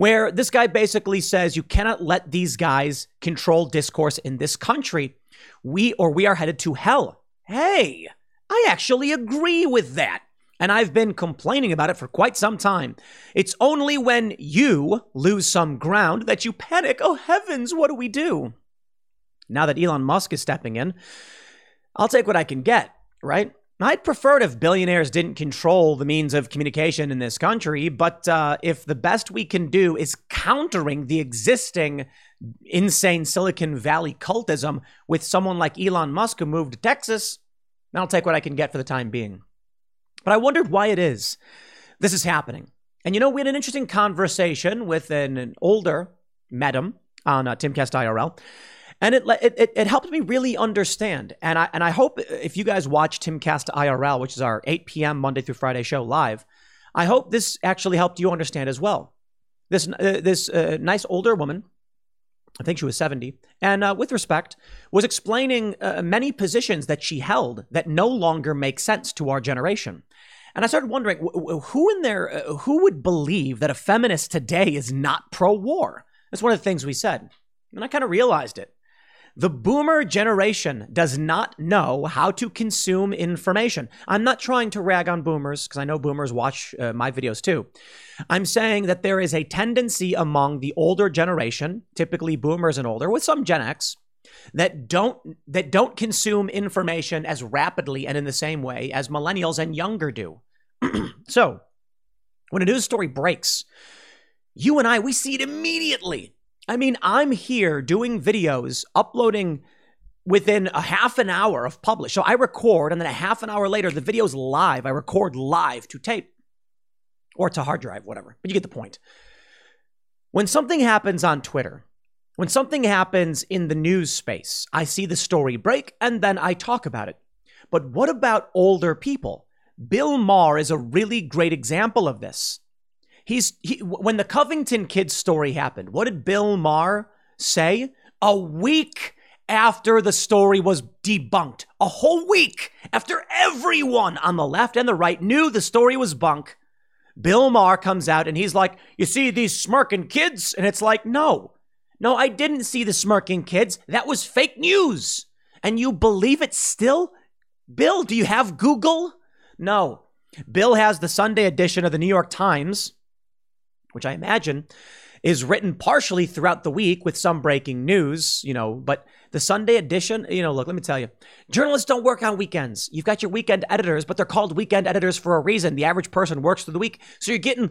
where this guy basically says you cannot let these guys control discourse in this country. We or we are headed to hell. Hey, I actually agree with that and I've been complaining about it for quite some time. It's only when you lose some ground that you panic. Oh heavens, what do we do? Now that Elon Musk is stepping in, I'll take what I can get, right? I'd prefer it if billionaires didn't control the means of communication in this country, but uh, if the best we can do is countering the existing insane Silicon Valley cultism with someone like Elon Musk who moved to Texas, I'll take what I can get for the time being. But I wondered why it is this is happening. And you know, we had an interesting conversation with an, an older madam on uh, Timcast IRL. And it, it, it helped me really understand. And I, and I hope if you guys watch Timcast IRL, which is our 8 p.m. Monday through Friday show live, I hope this actually helped you understand as well. This, uh, this uh, nice older woman, I think she was 70, and uh, with respect, was explaining uh, many positions that she held that no longer make sense to our generation. And I started wondering who in there, uh, who would believe that a feminist today is not pro war? That's one of the things we said. And I kind of realized it. The boomer generation does not know how to consume information. I'm not trying to rag on boomers because I know boomers watch uh, my videos too. I'm saying that there is a tendency among the older generation, typically boomers and older, with some Gen X, that don't that don't consume information as rapidly and in the same way as millennials and younger do. so, when a news story breaks, you and I we see it immediately. I mean, I'm here doing videos, uploading within a half an hour of publish. So I record, and then a half an hour later, the video's live. I record live to tape or to hard drive, whatever. But you get the point. When something happens on Twitter, when something happens in the news space, I see the story break and then I talk about it. But what about older people? Bill Maher is a really great example of this. He's he, when the Covington kids story happened. What did Bill Maher say? A week after the story was debunked, a whole week after everyone on the left and the right knew the story was bunk, Bill Maher comes out and he's like, "You see these smirking kids?" And it's like, "No. No, I didn't see the smirking kids. That was fake news." And you believe it still? Bill, do you have Google? No. Bill has the Sunday edition of the New York Times which I imagine is written partially throughout the week with some breaking news, you know, but the Sunday edition, you know, look, let me tell you, journalists don't work on weekends. You've got your weekend editors, but they're called weekend editors for a reason. The average person works through the week. So you're getting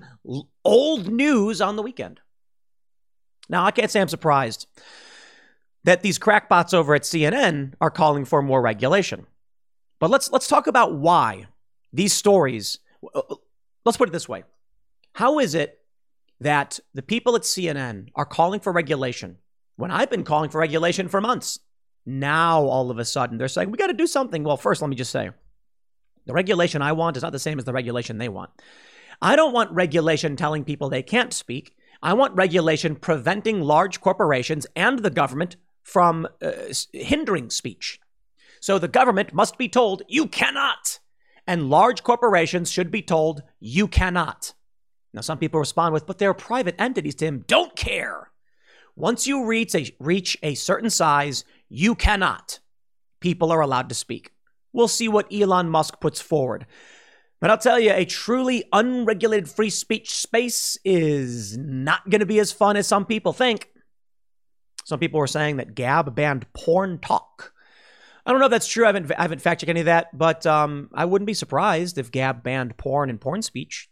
old news on the weekend. Now, I can't say I'm surprised that these crackpots over at CNN are calling for more regulation. But let's let's talk about why these stories uh, let's put it this way. How is it that the people at CNN are calling for regulation when I've been calling for regulation for months. Now, all of a sudden, they're saying, we got to do something. Well, first, let me just say the regulation I want is not the same as the regulation they want. I don't want regulation telling people they can't speak. I want regulation preventing large corporations and the government from uh, hindering speech. So the government must be told, you cannot. And large corporations should be told, you cannot. Now, some people respond with, but they're private entities, Tim. Don't care. Once you reach a, reach a certain size, you cannot. People are allowed to speak. We'll see what Elon Musk puts forward. But I'll tell you, a truly unregulated free speech space is not going to be as fun as some people think. Some people were saying that Gab banned porn talk. I don't know if that's true. I haven't, I haven't fact checked any of that, but um, I wouldn't be surprised if Gab banned porn and porn speech.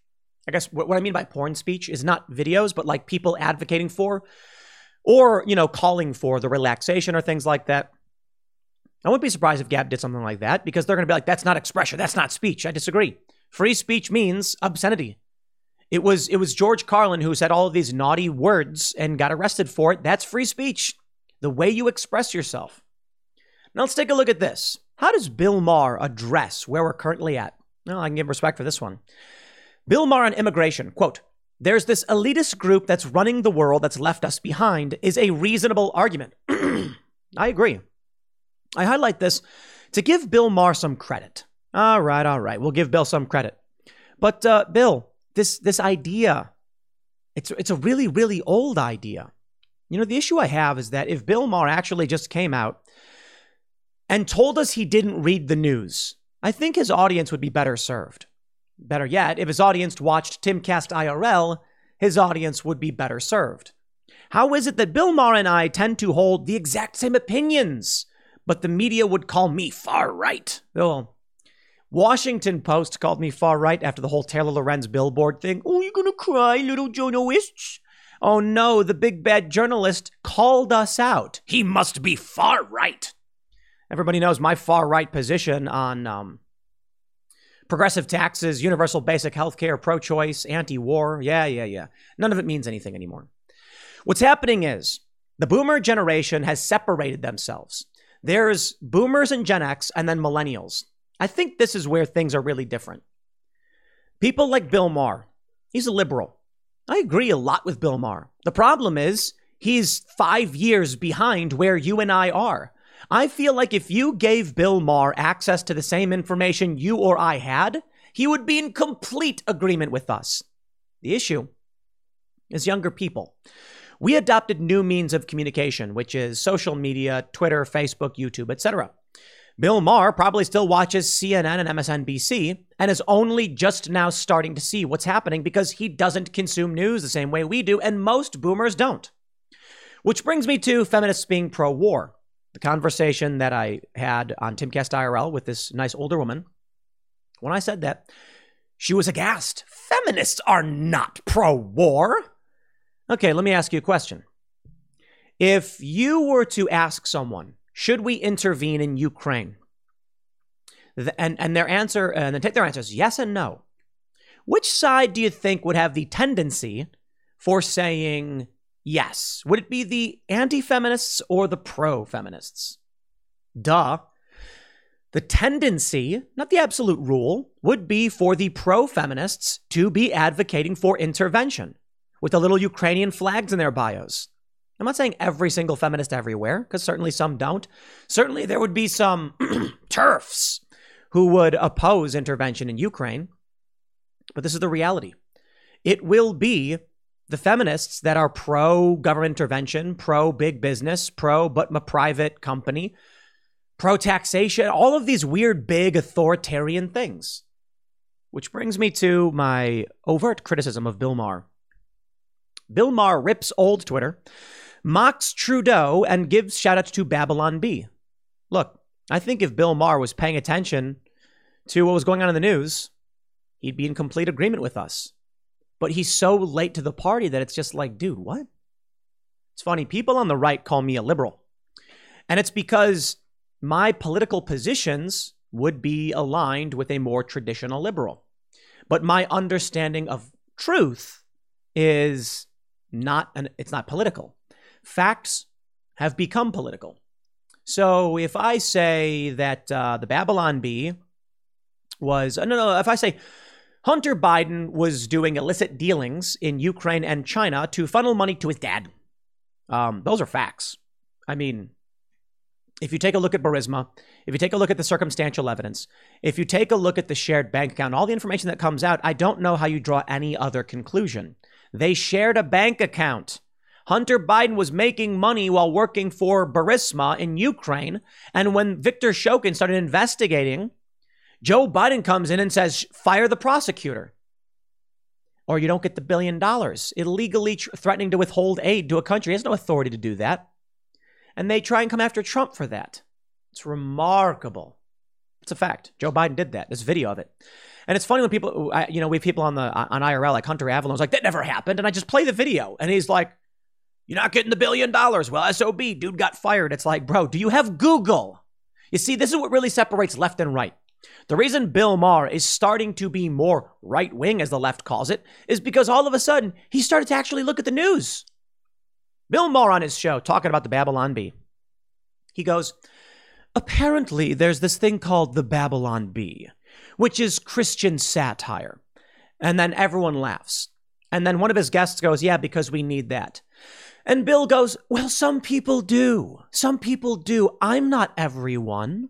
I guess what, I mean by porn speech is not videos, but like people advocating for or, you know, calling for the relaxation or things like that. I wouldn't be surprised if Gab did something like that because they're going to be like, that's not expression. That's not speech. I disagree. Free speech means obscenity. It was, it was George Carlin who said all of these naughty words and got arrested for it. That's free speech. The way you express yourself. Now let's take a look at this. How does Bill Maher address where we're currently at? Well, I can give respect for this one. Bill Maher on immigration, quote, there's this elitist group that's running the world that's left us behind is a reasonable argument. I agree. I highlight this to give Bill Maher some credit. All right, all right. We'll give Bill some credit. But uh, Bill, this this idea, it's it's a really really old idea. You know, the issue I have is that if Bill Maher actually just came out and told us he didn't read the news, I think his audience would be better served. Better yet, if his audience watched Timcast IRL, his audience would be better served. How is it that Bill Maher and I tend to hold the exact same opinions, but the media would call me far right? Well, Washington Post called me far right after the whole Taylor Lorenz billboard thing. Oh, you're gonna cry, little journalists? Oh no, the big bad journalist called us out. He must be far right. Everybody knows my far right position on um, Progressive taxes, universal basic health care, pro choice, anti war. Yeah, yeah, yeah. None of it means anything anymore. What's happening is The boomer generation has separated themselves. There's boomers and Gen X and then millennials. I think this is where things are really different. People like Bill Maher, he's a liberal. I agree a lot with Bill Maher. The problem is he's five years behind where you and I are. I feel like if you gave Bill Maher access to the same information you or I had, he would be in complete agreement with us. The issue is younger people. We adopted new means of communication, which is social media, Twitter, Facebook, YouTube, etc. Bill Maher probably still watches CNN and MSNBC and is only just now starting to see what's happening because he doesn't consume news the same way we do, and most boomers don't. Which brings me to feminists being pro war. The conversation that I had on Timcast IRL with this nice older woman. When I said that, she was aghast. Feminists are not pro war. Okay, let me ask you a question. If you were to ask someone, should we intervene in Ukraine? And, and their answer, and then take their answers, yes and no. Which side do you think would have the tendency for saying yes? Would it be the anti feminists or the pro feminists? Duh. The tendency, not the absolute rule, would be for the pro feminists to be advocating for intervention with the little Ukrainian flags in their bios. I'm not saying every single feminist everywhere, because certainly some don't. Certainly there would be some turfs who would oppose intervention in Ukraine. But this is the reality. It will be the feminists that are pro government intervention, pro big business, pro but a private company, pro taxation, all of these weird, big authoritarian things. Which brings me to my overt criticism of Bill Maher. Bill Maher rips old Twitter mocks Trudeau and gives shoutouts to Babylon Bee. Look, I think if Bill Maher was paying attention to what was going on in the news, he'd be in complete agreement with us. But he's so late to the party that it's just like, dude, what? It's funny. People on the right call me a liberal. And it's because my political positions would be aligned with a more traditional liberal. But my understanding of truth is not an, it's not political facts have become political. So if I say that uh, the Babylon Bee was, uh, no, no, if I say Hunter Biden was doing illicit dealings in Ukraine and China to funnel money to his dad, um, those are facts. I mean, if you take a look at Burisma, if you take a look at the circumstantial evidence, if you take a look at the shared bank account, all the information that comes out, I don't know how you draw any other conclusion. They shared a bank account. Hunter Biden was making money while working for Burisma in Ukraine. And when Victor Shokin started investigating, Joe Biden comes in and says, fire the prosecutor. Or you don't get the billion dollars. Illegally tr- threatening to withhold aid to a country. He has no authority to do that. And they try and come after Trump for that. It's remarkable. It's a fact. Joe Biden did that. There's video of it. And it's funny when people, you know, we have people on the on IRL like Hunter Avallone's like that never happened, and I just play the video, and he's like, you're not getting the billion dollars. Well, SOB, dude got fired. It's like, bro, do you have Google? You see, this is what really separates left and right. The reason Bill Maher is starting to be more right wing, as the left calls it, is because all of a sudden he started to actually look at the news. Bill Maher on his show talking about the Babylon Bee. He goes, Apparently, there's this thing called the Babylon Bee, which is Christian satire. And then everyone laughs. And then one of his guests goes, Yeah, because we need that. And Bill goes, Well, some people do. Some people do. I'm not everyone.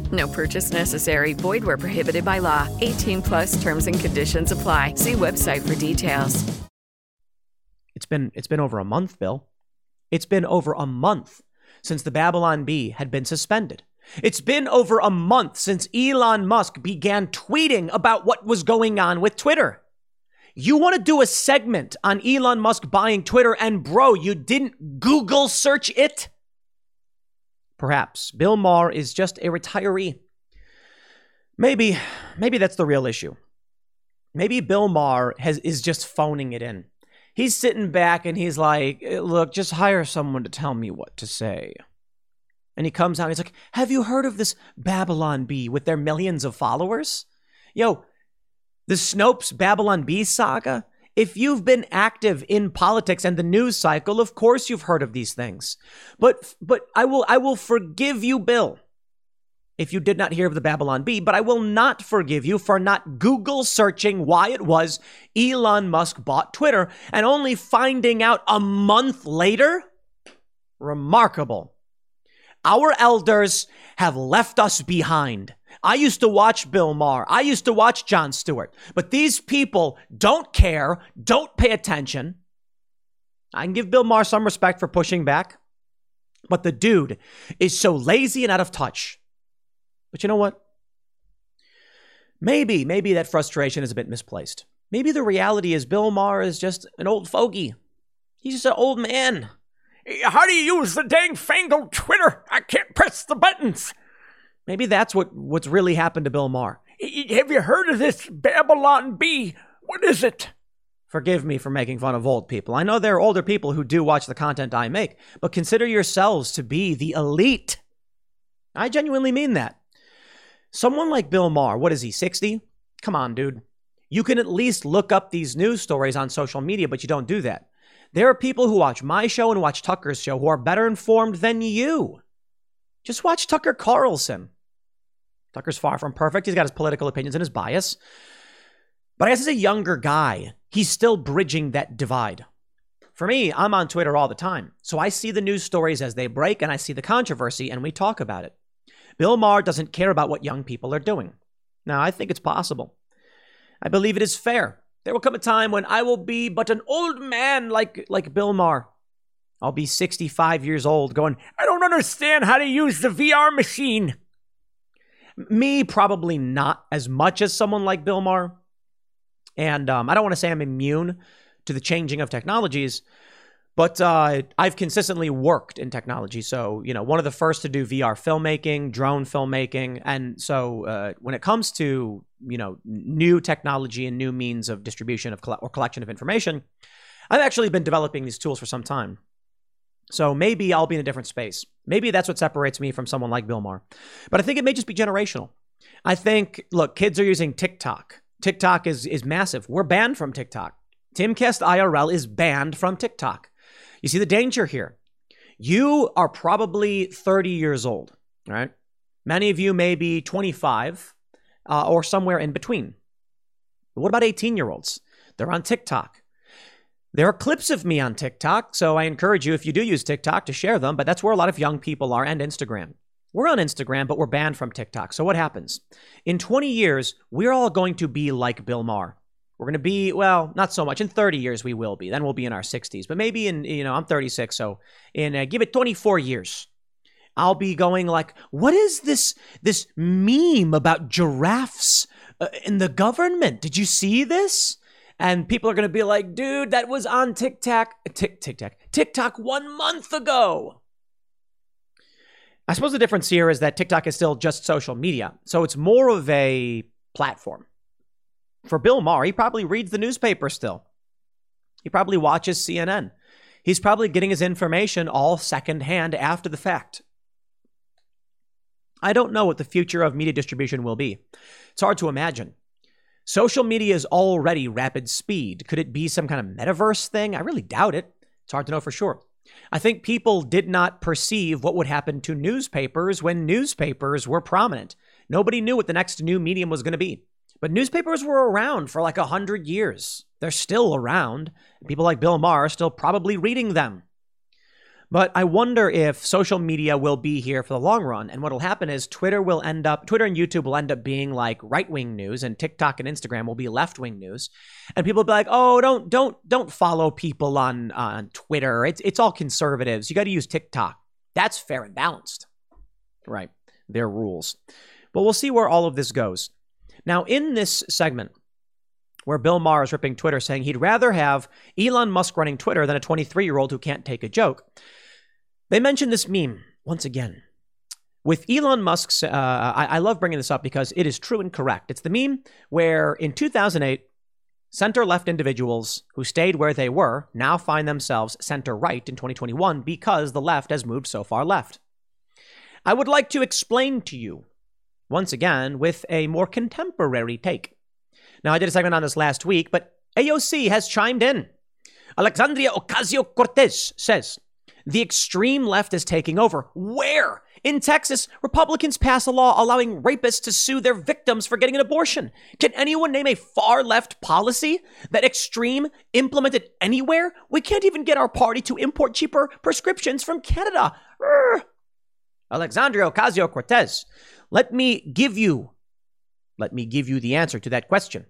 No purchase necessary. Void where prohibited by law. 18 plus terms and conditions apply. See website for details. It's been it's been over a month, Bill. It's been over a month since the Babylon Bee had been suspended. It's been over a month since Elon Musk began tweeting about what was going on with Twitter. You want to do a segment on Elon Musk buying Twitter, and bro, you didn't Google search it? Perhaps Bill Maher is just a retiree. Maybe, maybe that's the real issue. Maybe Bill Maher has is just phoning it in. He's sitting back and he's like, eh, "Look, just hire someone to tell me what to say." And he comes out and he's like, "Have you heard of this Babylon Bee with their millions of followers?" Yo, the Snopes Babylon Bee saga. If you've been active in politics and the news cycle, of course you've heard of these things. But but I will I will forgive you, Bill if you did not hear of the Babylon Bee, but I will not forgive you for not Google searching why it was Elon Musk bought Twitter and only finding out a month later. Remarkable. Our elders have left us behind. I used to watch Bill Maher. I used to watch Jon Stewart. But these people don't care, don't pay attention. I can give Bill Maher some respect for pushing back, but the dude is so lazy and out of touch but you know what? Maybe, maybe that frustration is a bit misplaced. Maybe the reality is Bill Maher is just an old fogey. He's just an old man. How do you use the dang fangled Twitter? I can't press the buttons. Maybe that's what, what's really happened to Bill Maher. Have you heard of this Babylon Bee? What is it? Forgive me for making fun of old people. I know there are older people who do watch the content I make, but consider yourselves to be the elite. I genuinely mean that. Someone like Bill Maher, what is he, 60? Come on, dude. You can at least look up these news stories on social media, but you don't do that. There are people who watch my show and watch Tucker's show who are better informed than you. Just watch Tucker Carlson. Tucker's far from perfect. He's got his political opinions and his bias. But I guess as a younger guy, he's still bridging that divide. For me, I'm on Twitter all the time. So I see the news stories as they break and I see the controversy and we talk about it. Bill Maher doesn't care about what young people are doing. Now, I think it's possible. I believe it is fair. There will come a time when I will be but an old man like, like Bill Maher. I'll be 65 years old going, I don't understand how to use the VR machine. Me, probably not as much as someone like Bill Maher. And um, I don't want to say I'm immune to the changing of technologies, but uh, I've consistently worked in technology. So, you know, one of the first to do VR filmmaking, drone filmmaking. And so uh, when it comes to, you know, new technology and new means of distribution of or collection of information, I've actually been developing these tools for some time. So maybe I'll be in a different space. Maybe that's what separates me from someone like Bill Maher. But I think it may just be generational. I think, look, kids are using TikTok. TikTok is, is massive. We're banned from TikTok. Timcast IRL is banned from TikTok. You see the danger here. You are probably 30 years old, right? Many of you may be 25 uh, or somewhere in between. But what about 18 year olds? They're on TikTok. There are clips of me on TikTok, so I encourage you, if you do use TikTok, to share them, but that's where a lot of young people are and Instagram. We're on Instagram, but we're banned from TikTok. So what happens? In 20 years, we're all going to be like Bill Maher. We're going to be, well, not so much. In 30 years, we will be. Then we'll be in our 60s. But maybe in, you know, I'm 36. So in, uh, give it 24 years. I'll be going like, what is this, this meme about giraffes uh, in the government? Did you see this? And people are going to be like, dude, that was on TikTok, Tik, TikTok, TikTok one month ago. I suppose the difference here is that TikTok is still just social media. So it's more of a platform. For Bill Maher, he probably reads the newspaper still. He probably watches CNN. He's probably getting his information all secondhand after the fact. I don't know what the future of media distribution will be. It's hard to imagine. Social media is already rapid speed. Could it be some kind of metaverse thing? I really doubt it. It's hard to know for sure. I think people did not perceive what would happen to newspapers when newspapers were prominent. Nobody knew what the next new medium was going to be. But newspapers were around for like a hundred years. They're still around. People like Bill Maher are still probably reading them. But I wonder if social media will be here for the long run. And what'll happen is Twitter will end up, Twitter and YouTube will end up being like right wing news, and TikTok and Instagram will be left wing news. And people will be like, oh, don't, don't, don't follow people on, on Twitter. It's, it's all conservatives. You got to use TikTok. That's fair and balanced. Right. Their rules. But we'll see where all of this goes. Now, in this segment, where Bill Maher is ripping Twitter, saying he'd rather have Elon Musk running Twitter than a 23 year old who can't take a joke, they mentioned this meme once again. with Elon Musk's, uh, I, I love bringing this up because it is true and correct. It's the meme where in 2008, center left individuals who stayed where they were now find themselves center right in 2021 because the left has moved so far left. I would like to explain to you, once again, with a more contemporary take. Now, I did a segment on this last week, but AOC has chimed in. Alexandria Ocasio Cortez says, the extreme left is taking over. Where? In Texas, Republicans pass a law allowing rapists to sue their victims for getting an abortion. Can anyone name a far left policy that extreme implemented anywhere? We can't even get our party to import cheaper prescriptions from Canada. Urgh. Alexandria Ocasio Cortez, let me give you, let me give you the answer to that question.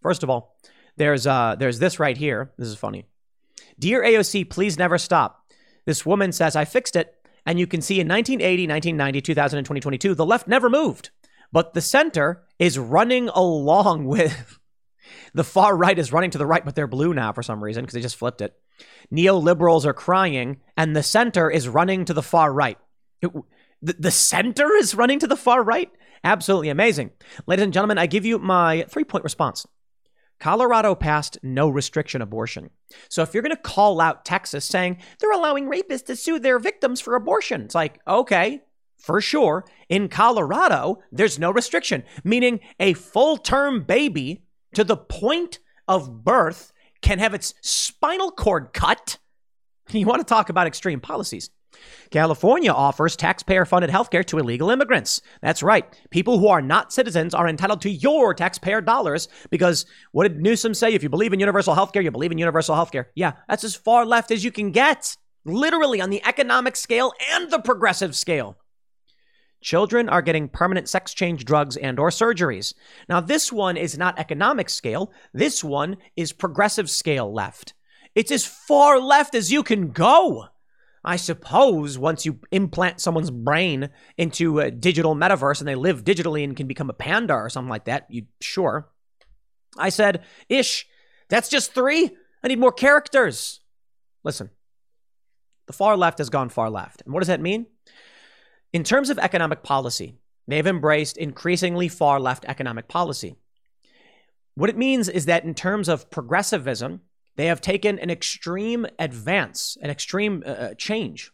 First of all, there's uh, there's this right here. This is funny. Dear AOC, please never stop. This woman says, I fixed it. And you can see in 1980, 1990, 2000, and 2022, the left never moved. But the center is running along with the far right is running to the right, but they're blue now for some reason because they just flipped it. Neoliberals are crying, and the center is running to the far right. It, the, the center is running to the far right? Absolutely amazing. Ladies and gentlemen, I give you my three point response. Colorado passed no restriction abortion. So if you're going to call out Texas saying they're allowing rapists to sue their victims for abortion, it's like, okay, for sure. In Colorado, there's no restriction, meaning a full term baby to the point of birth can have its spinal cord cut. You want to talk about extreme policies. California offers taxpayer funded healthcare to illegal immigrants. That's right. People who are not citizens are entitled to your taxpayer dollars because what did Newsom say? If you believe in universal healthcare, you believe in universal healthcare. Yeah, that's as far left as you can get, literally on the economic scale and the progressive scale. Children are getting permanent sex change drugs and or surgeries. Now this one is not economic scale. This one is progressive scale left. It's as far left as you can go. I suppose once you implant someone's brain into a digital metaverse and they live digitally and can become a panda or something like that, you sure. I said, Ish, that's just three. I need more characters. Listen, the far left has gone far left. And what does that mean? In terms of economic policy, they've embraced increasingly far left economic policy. What it means is that in terms of progressivism, they have taken an extreme advance, an extreme uh, uh change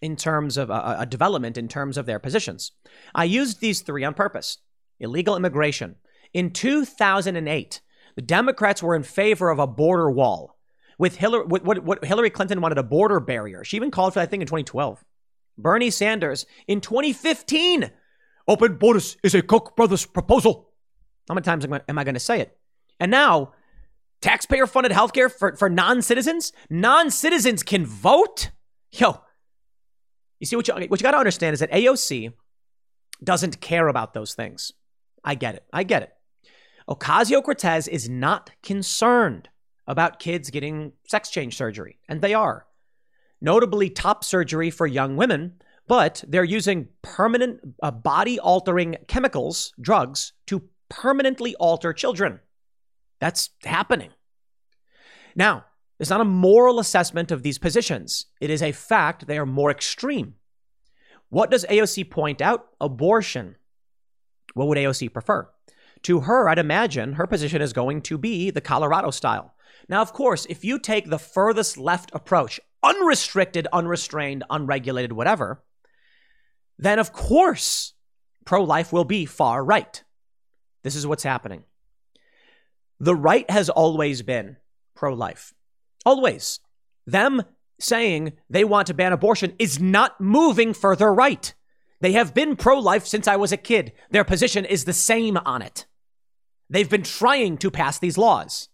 in terms of uh, a development in terms of their positions. I used these three on purpose. Illegal immigration. In 2008, the Democrats were in favor of a border wall. With Hillary, what, what, what Hillary Clinton wanted a border barrier. She even called for that thing in 2012. Bernie Sanders in 2015. Open borders is a Koch brothers proposal. How many times am I going to say it? And now Taxpayer funded healthcare for, for non citizens? Non citizens can vote? Yo, you see what you, what you got to understand is that AOC doesn't care about those things. I get it. I get it. Ocasio Cortez is not concerned about kids getting sex change surgery, and they are. Notably, top surgery for young women, but they're using permanent uh, body altering chemicals, drugs, to permanently alter children. That's happening. Now, it's not a moral assessment of these positions. It is a fact they are more extreme. What does AOC point out? Abortion. What would AOC prefer? To her, I'd imagine her position is going to be the Colorado style. Now, of course, if you take the furthest left approach, unrestricted, unrestrained, unregulated, whatever, then of course pro life will be far right. This is what's happening. The right has always been pro life. Always. Them saying they want to ban abortion is not moving further right. They have been pro life since I was a kid. Their position is the same on it. They've been trying to pass these laws,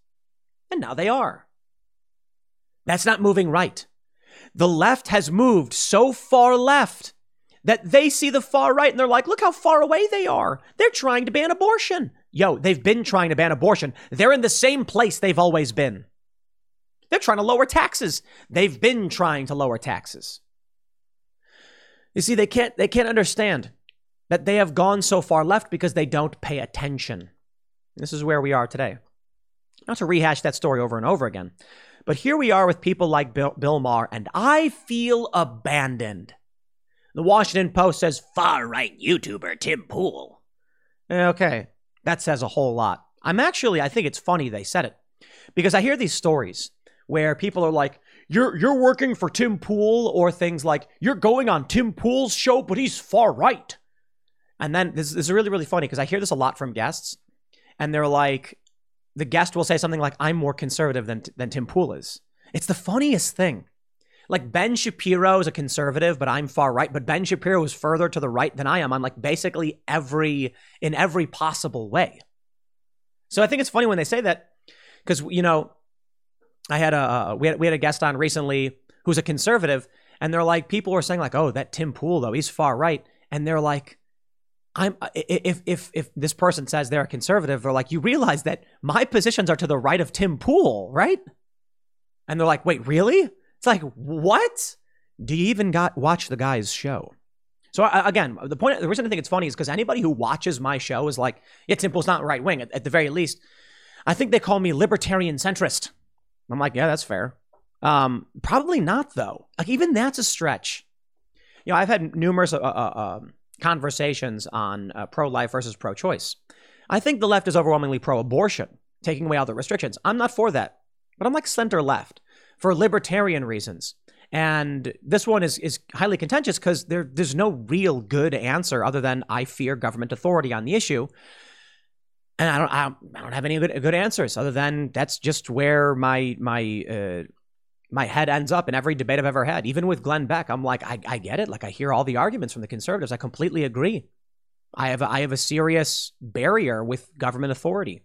and now they are. That's not moving right. The left has moved so far left that they see the far right and they're like, look how far away they are. They're trying to ban abortion. Yo, they've been trying to ban abortion. They're in the same place they've always been. They're trying to lower taxes. They've been trying to lower taxes. You see, they can't they can't understand that they have gone so far left because they don't pay attention. This is where we are today. Not to rehash that story over and over again, but here we are with people like Bill, Bill Maher, and I feel abandoned. The Washington Post says far right YouTuber Tim Pool. Okay, that says a whole lot. I'm actually, I think it's funny they said it because I hear these stories where people are like, "You're you're working for Tim Pool," or things like, "You're going on Tim Pool's show, but he's far right." And then this, this is really really funny because I hear this a lot from guests, and they're like, the guest will say something like, "I'm more conservative than than Tim Pool is." It's the funniest thing. Like Ben Shapiro is a conservative, but I'm far right. But Ben Shapiro is further to the right than I am on like basically every in every possible way. So I think it's funny when they say that because you know I had a we had we had a guest on recently who's a conservative, and they're like people were saying like, oh, that Tim Pool though he's far right, and they're like. I'm if if if this person says they're a conservative, they're like, you realize that my positions are to the right of Tim Pool, right? And they're like, wait, really? It's like, what? Do you even got watch the guy's show? So I, again, the point, the reason I think it's funny is because anybody who watches my show is like, yeah, Tim Pool's not right wing at, at, the very least. I think they call me libertarian centrist. I'm like, yeah, that's fair. Um, probably not though. Like even that's a stretch. You know, I've had numerous uh, uh, um, conversations on uh, pro-life versus pro-choice. I think the left is overwhelmingly pro-abortion, taking away all the restrictions. I'm not for that, but I'm like center left for libertarian reasons. And this one is is highly contentious because there there's no real good answer other than I fear government authority on the issue. And I don't I don't, I don't have any good good answers other than that's just where my my uh, my head ends up in every debate I've ever had. Even with Glenn Beck, I'm like I, I get it. Like I hear all the arguments from the conservatives. I completely agree. I have a, I have a serious barrier with government authority.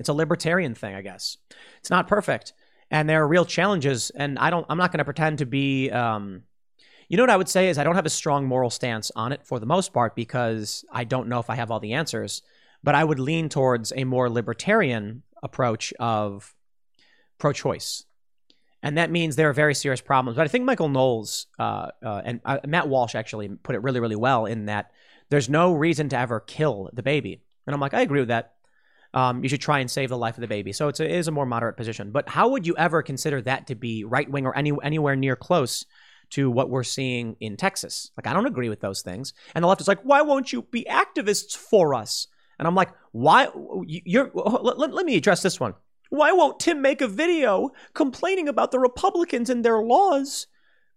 It's a libertarian thing, I guess. It's not perfect and there are real challenges. And I don't, I'm not going to pretend to be. Um, you know what I would say is I don't have a strong moral stance on it for the most part because I don't know if I have all the answers. But I would lean towards a more libertarian approach of pro-choice, and that means there are very serious problems. But I think Michael Knowles uh, uh, and uh, Matt Walsh actually put it really, really well in that there's no reason to ever kill the baby. And I'm like, I agree with that um, you should try and save the life of the baby. So it's a, it is a more moderate position. But how would you ever consider that to be right wing or any anywhere near close to what we're seeing in Texas? Like I don't agree with those things. And the left is like, why won't you be activists for us? And I'm like, why? You're let, let, let me address this one. Why won't Tim make a video complaining about the Republicans and their laws?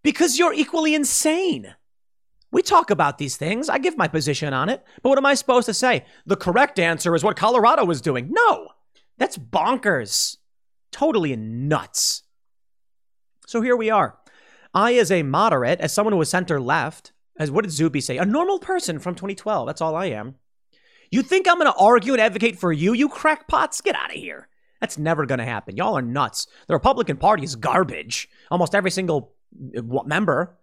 Because you're equally insane. We talk about these things. I give my position on it. But what am I supposed to say? The correct answer is what Colorado was doing. No, that's bonkers. Totally nuts. So here we are. I, as a moderate, as someone who was center left, as what did Zuby say? A normal person from 2012. That's all I am. You think I'm going to argue and advocate for you, you crackpots? Get out of here. That's never going to happen. Y'all are nuts. The Republican Party is garbage. Almost every single uh, member.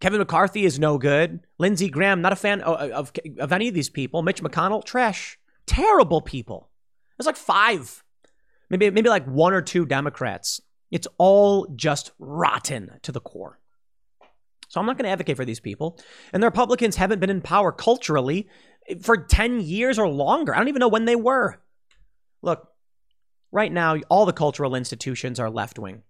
Kevin McCarthy is no good. Lindsey Graham, not a fan of, of, of any of these people. Mitch McConnell, trash. Terrible people. There's like five, maybe maybe like one or two Democrats. It's all just rotten to the core. So I'm not going to advocate for these people. And the Republicans haven't been in power culturally for 10 years or longer. I don't even know when they were. Look, right now, all the cultural institutions are left wing.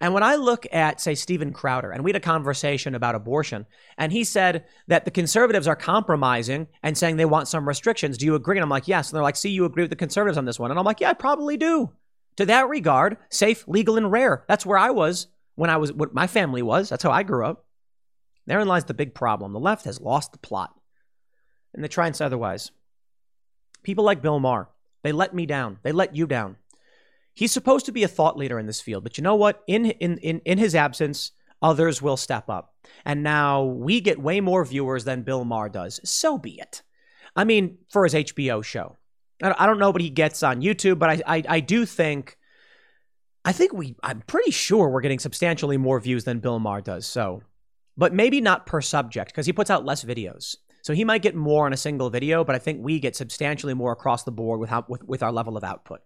And when I look at, say, Steven Crowder, and we had a conversation about abortion, and he said that the conservatives are compromising and saying they want some restrictions. Do you agree? And I'm like, yes. And they're like, see, you agree with the conservatives on this one. And I'm like, yeah, I probably do. To that regard, safe, legal, and rare. That's where I was when I was, what my family was. That's how I grew up. Therein lies the big problem. The left has lost the plot, and they try and say otherwise. People like Bill Maher, they let me down. They let you down. He's supposed to be a thought leader in this field, but you know what? In in in, in his absence, others will step up. And now we get way more viewers than Bill Maher does. So be it. I mean, for his HBO show. I don't know what he gets on YouTube, but I, I, I do think, I think we, I'm pretty sure we're getting substantially more views than Bill Maher does. So, but maybe not per subject because he puts out less videos. So he might get more on a single video, but I think we get substantially more across the board with, how, with, with our level of output.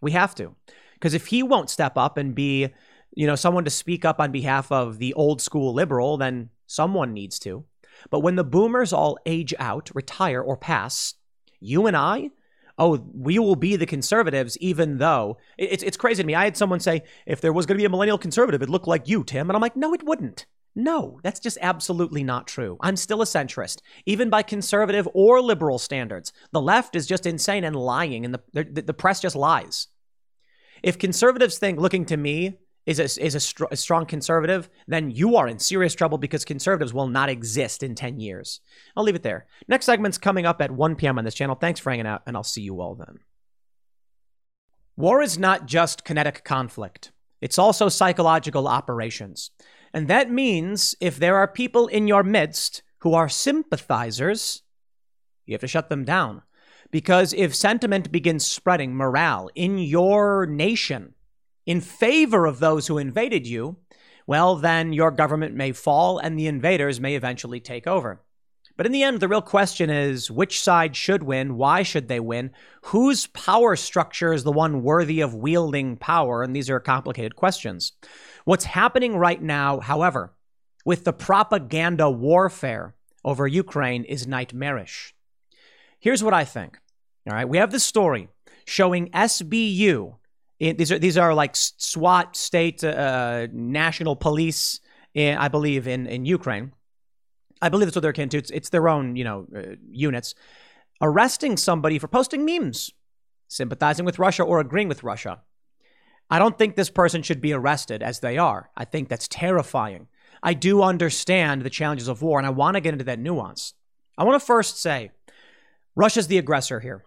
We have to. Because if he won't step up and be, you know, someone to speak up on behalf of the old school liberal, then someone needs to. But when the boomers all age out, retire, or pass, you and I, oh, we will be the conservatives, even though it's, it's crazy to me. I had someone say, if there was going to be a millennial conservative, it'd look like you, Tim. And I'm like, no, it wouldn't. No, that's just absolutely not true. I'm still a centrist, even by conservative or liberal standards. The left is just insane and lying, and the, the, the press just lies. If conservatives think looking to me is a, is a, str- a, strong conservative, then you are in serious trouble because conservatives will not exist in 10 years. I'll leave it there. Next segment's coming up at 1 p.m. on this channel. Thanks for hanging out, and I'll see you all then. War is not just kinetic conflict, it's also psychological operations. And that means if there are people in your midst who are sympathizers, you have to shut them down. Because if sentiment begins spreading morale in your nation in favor of those who invaded you, well, then your government may fall and the invaders may eventually take over. But in the end, the real question is which side should win? Why should they win? Whose power structure is the one worthy of wielding power? And these are complicated questions. What's happening right now, however, with the propaganda warfare over Ukraine is nightmarish. Here's what I think. All right, we have the story showing SBU. These are these are like SWAT, state, uh, national police, in, I believe, in in Ukraine. I believe that's what they're akin to. It's, it's their own, you know, uh, units arresting somebody for posting memes, sympathizing with Russia or agreeing with Russia. I don't think this person should be arrested as they are. I think that's terrifying. I do understand the challenges of war, and I want to get into that nuance. I want to first say Russia's the aggressor here.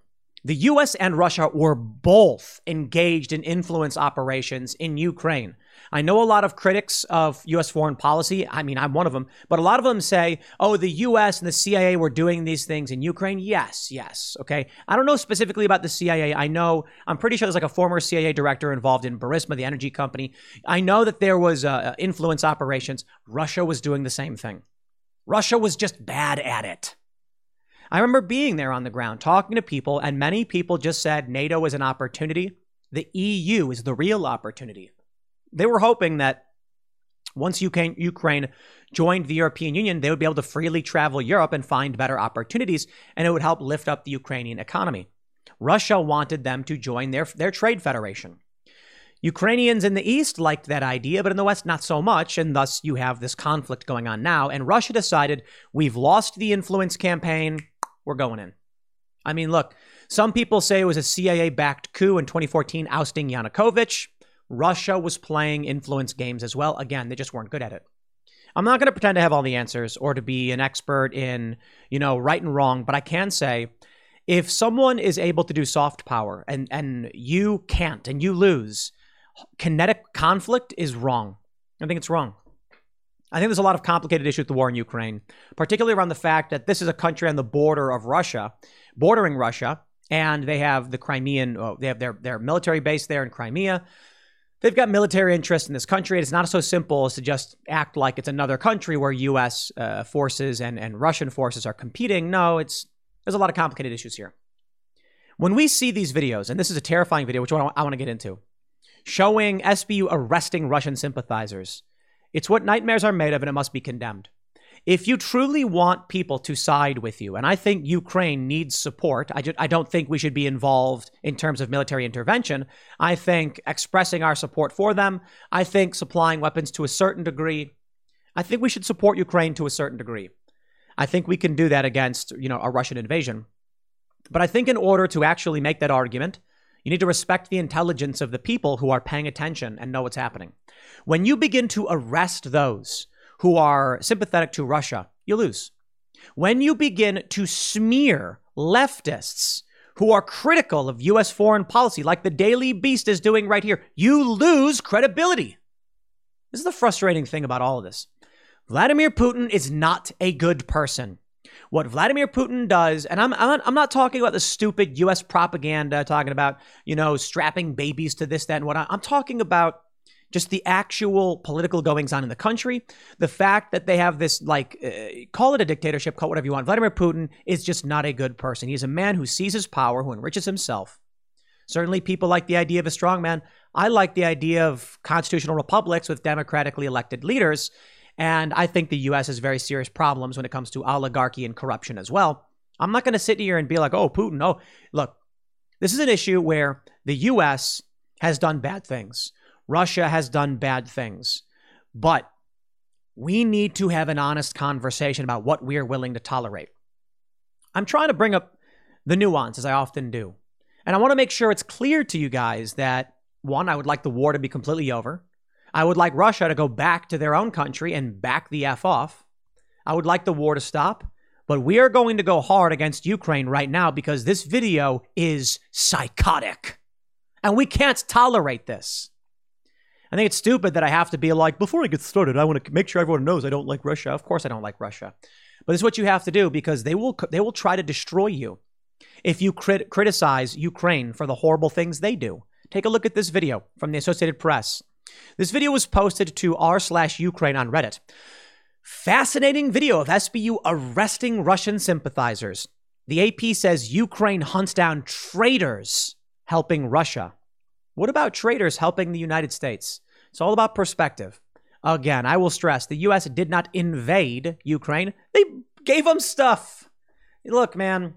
The US and Russia were both engaged in influence operations in Ukraine. I know a lot of critics of US foreign policy. I mean, I'm one of them, but a lot of them say, oh, the US and the CIA were doing these things in Ukraine. Yes, yes. Okay. I don't know specifically about the CIA. I know, I'm pretty sure there's like a former CIA director involved in Burisma, the energy company. I know that there was uh, influence operations. Russia was doing the same thing. Russia was just bad at it. I remember being there on the ground, talking to people, and many people just said NATO is an opportunity. The EU is the real opportunity. They were hoping that once Ukraine joined the European Union, they would be able to freely travel Europe and find better opportunities, and it would help lift up the Ukrainian economy. Russia wanted them to join their, their trade federation. Ukrainians in the East liked that idea, but in the West, not so much, and thus you have this conflict going on now. And Russia decided we've lost the influence campaign, we're going in. I mean, look, some people say it was a CIA backed coup in 2014 ousting Yanukovych. Russia was playing influence games as well. Again, they just weren't good at it. I'm not going to pretend to have all the answers or to be an expert in, you know, right and wrong, but I can say if someone is able to do soft power and and you can't and you lose, kinetic conflict is wrong. I think it's wrong. I think there's a lot of complicated issues with the war in Ukraine, particularly around the fact that this is a country on the border of Russia, bordering Russia, and they have the Crimean, oh, they have their, their military base there in Crimea. They've got military interest in this country. It's not so simple as to just act like it's another country where U.S. Uh, forces and, and Russian forces are competing. No, it's there's a lot of complicated issues here. When we see these videos, and this is a terrifying video, which I want to get into, showing SBU arresting Russian sympathizers it's what nightmares are made of, and it must be condemned. If you truly want people to side with you, and I think Ukraine needs support, I, I don't think we should be involved in terms of military intervention. I think expressing our support for them, I think supplying weapons to a certain degree, I think we should support Ukraine to a certain degree. I think we can do that against, you know, a Russian invasion. But I think in order to actually make that argument, you need to respect the intelligence of the people who are paying attention and know what's happening. When you begin to arrest those who are sympathetic to Russia, you lose. When you begin to smear leftists who are critical of U.S. foreign policy, like the Daily Beast is doing right here, you lose credibility. This is the frustrating thing about all of this. Vladimir Putin is not a good person what Vladimir Putin does, and I'm, I'm, I'm not talking about the stupid US propaganda, talking about, you know, strapping babies to this, that, and what I'm talking about just the actual political goings on in the country. The fact that they have this, like, uh, call it a dictatorship, call it whatever you want. Vladimir Putin is just not a good person. He's a man who seizes power, who enriches himself. Certainly, people like the idea of a strongman. I like the idea of constitutional republics with democratically elected leaders. And I think the US has very serious problems when it comes to oligarchy and corruption as well. I'm not going to sit here and be like, oh, Putin, oh, look, this is an issue where the US has done bad things, Russia has done bad things. But we need to have an honest conversation about what we are willing to tolerate. I'm trying to bring up the nuance, as I often do. And I want to make sure it's clear to you guys that, one, I would like the war to be completely over. I would like Russia to go back to their own country and back the F off. I would like the war to stop. But we are going to go hard against Ukraine right now because this video is psychotic. And we can't tolerate this. I think it's stupid that I have to be like, before I get started, I want to make sure everyone knows I don't like Russia. Of course I don't like Russia. But this is what you have to do because they will they will try to destroy you if you crit- criticize Ukraine for the horrible things they do. Take a look at this video from the Associated Press. This video was posted to r slash Ukraine on Reddit. Fascinating video of SBU arresting Russian sympathizers. The AP says Ukraine hunts down traitors helping Russia. What about traitors helping the United States? It's all about perspective. Again, I will stress the U.S. did not invade Ukraine, they gave them stuff. Look, man,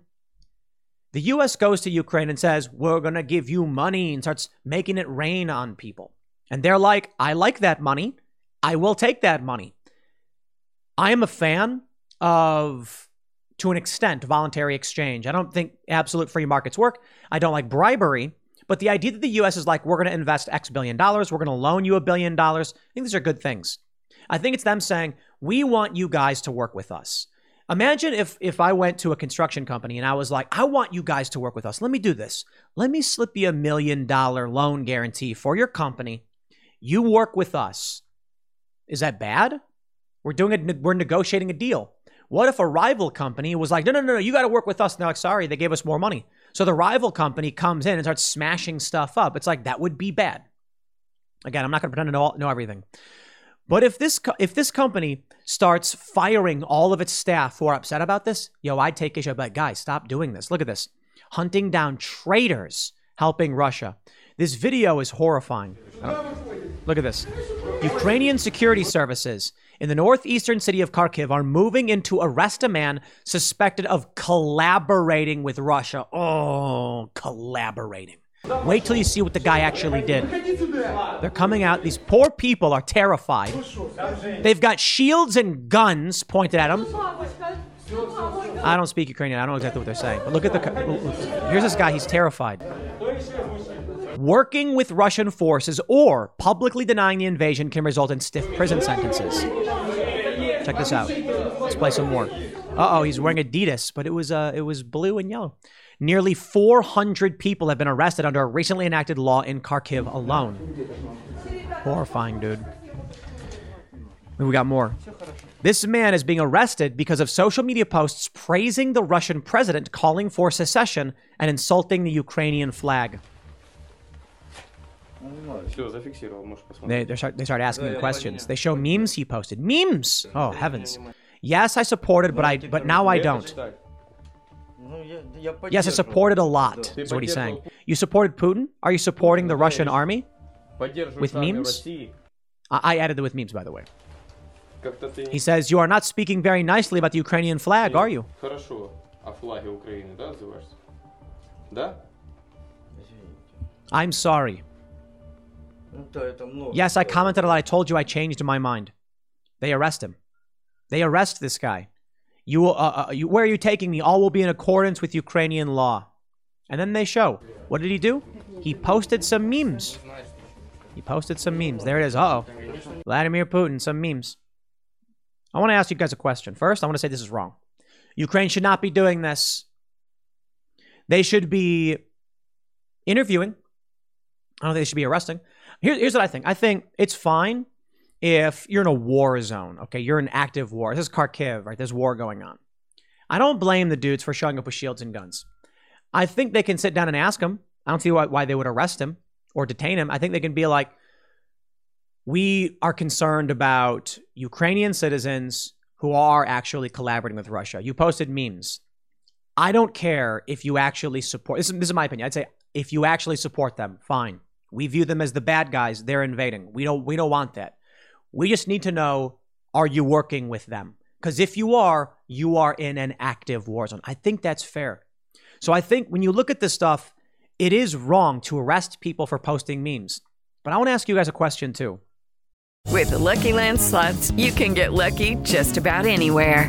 the U.S. goes to Ukraine and says, We're going to give you money and starts making it rain on people. And they're like, I like that money. I will take that money. I am a fan of, to an extent, voluntary exchange. I don't think absolute free markets work. I don't like bribery. But the idea that the US is like, we're going to invest X billion dollars, we're going to loan you a billion dollars, I think these are good things. I think it's them saying, we want you guys to work with us. Imagine if if I went to a construction company and I was like, I want you guys to work with us. Let me do this. Let me slip you a million dollar loan guarantee for your company. You work with us. Is that bad? We're doing it. We're negotiating a deal. What if a rival company was like, no, no, no, no, you got to work with us? They're like, sorry, they gave us more money. So the rival company comes in and starts smashing stuff up. It's like that would be bad. Again, I'm not going to pretend to know, know everything. But if this if this company starts firing all of its staff who are upset about this, yo, I'd take issue. But guys, stop doing this. Look at this, hunting down traitors helping Russia. This video is horrifying. Oh, look at this. Ukrainian security services in the northeastern city of Kharkiv are moving in to arrest a man suspected of collaborating with Russia. Oh, collaborating. Wait till you see what the guy actually did. They're coming out. These poor people are terrified. They've got shields and guns pointed at them. I don't speak Ukrainian. I don't know exactly what they're saying. But look at the. Here's this guy. He's terrified working with Russian forces or publicly denying the invasion can result in stiff prison sentences. Check this out. Let's play some more. Uh oh, he's wearing Adidas, but it was uh, it was blue and yellow. Nearly 400 people have been arrested under a recently enacted law in Kharkiv alone. Horrifying, dude. we got more. This man is being arrested because of social media posts praising the Russian president, calling for secession, and insulting the Ukrainian flag. They, they, start, they start asking him questions. They show memes he posted. Memes! Oh, heavens. Yes, I supported, but I but now I don't. Yes, I supported a lot, is what he's saying. You supported Putin? Are you supporting the Russian army? With memes? I, I added the with memes, by the way. He says, You are not speaking very nicely about the Ukrainian flag, are you? I'm sorry. Yes, I commented a lot. I told you I changed my mind. They arrest him. They arrest this guy. You, uh, uh, you, where are you taking me? All will be in accordance with Ukrainian law. And then they show. What did he do? He posted some memes. He posted some memes. There it is. Uh oh. Vladimir Putin, some memes. I want to ask you guys a question. First, I want to say this is wrong. Ukraine should not be doing this. They should be interviewing. I don't think they should be arresting. Here, here's what I think. I think it's fine if you're in a war zone. Okay, you're in active war. This is Kharkiv, right? There's war going on. I don't blame the dudes for showing up with shields and guns. I think they can sit down and ask him. I don't see why, why they would arrest him or detain him. I think they can be like, we are concerned about Ukrainian citizens who are actually collaborating with Russia. You posted memes. I don't care if you actually support. This is, this is my opinion. I'd say if you actually support them, fine. We view them as the bad guys. They're invading. We don't we don't want that. We just need to know are you working with them? Because if you are, you are in an active war zone. I think that's fair. So I think when you look at this stuff, it is wrong to arrest people for posting memes. But I want to ask you guys a question too. With the Lucky Land slots, you can get lucky just about anywhere.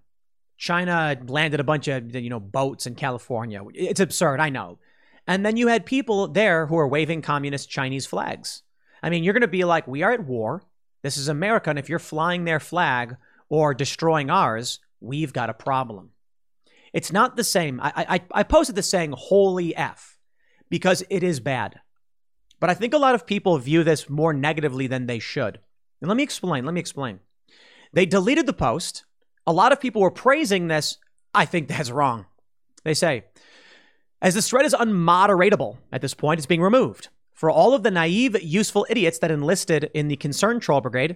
China landed a bunch of you know boats in California. It's absurd, I know. And then you had people there who are waving communist Chinese flags. I mean, you're going to be like, we are at war. This is America, and if you're flying their flag or destroying ours, we've got a problem. It's not the same. I, I, I posted the saying "Holy f," because it is bad. But I think a lot of people view this more negatively than they should. And let me explain. Let me explain. They deleted the post. A lot of people were praising this. I think that's wrong. They say, as the threat is unmoderatable at this point, it's being removed. For all of the naive, useful idiots that enlisted in the Concerned Troll Brigade,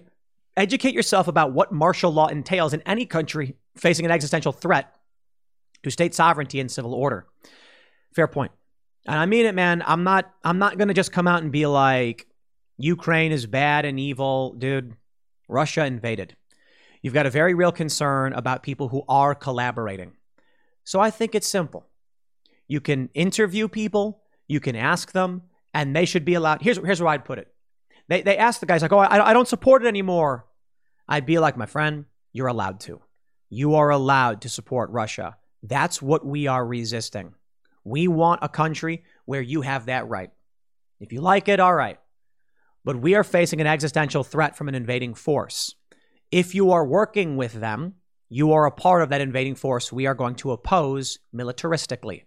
educate yourself about what martial law entails in any country facing an existential threat to state sovereignty and civil order. Fair point. And I mean it, man. I'm not I'm not gonna just come out and be like, Ukraine is bad and evil, dude. Russia invaded. You've got a very real concern about people who are collaborating. So I think it's simple. You can interview people, you can ask them, and they should be allowed. Here's, here's where I'd put it. They, they ask the guys, like, oh, I, I don't support it anymore. I'd be like, my friend, you're allowed to. You are allowed to support Russia. That's what we are resisting. We want a country where you have that right. If you like it, all right. But we are facing an existential threat from an invading force. If you are working with them, you are a part of that invading force we are going to oppose militaristically.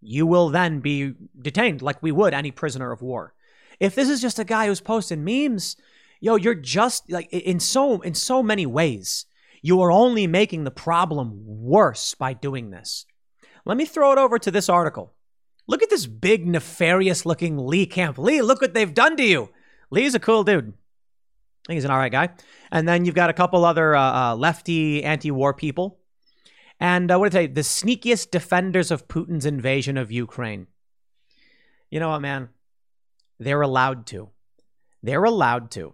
You will then be detained like we would any prisoner of war. If this is just a guy who's posting memes, yo, you're just like in so in so many ways, you are only making the problem worse by doing this. Let me throw it over to this article. Look at this big nefarious looking Lee Camp. Lee, look what they've done to you. Lee's a cool dude. I think he's an all right guy. And then you've got a couple other uh, uh, lefty anti-war people. And uh, what did I say? The sneakiest defenders of Putin's invasion of Ukraine. You know what, man? They're allowed to. They're allowed to.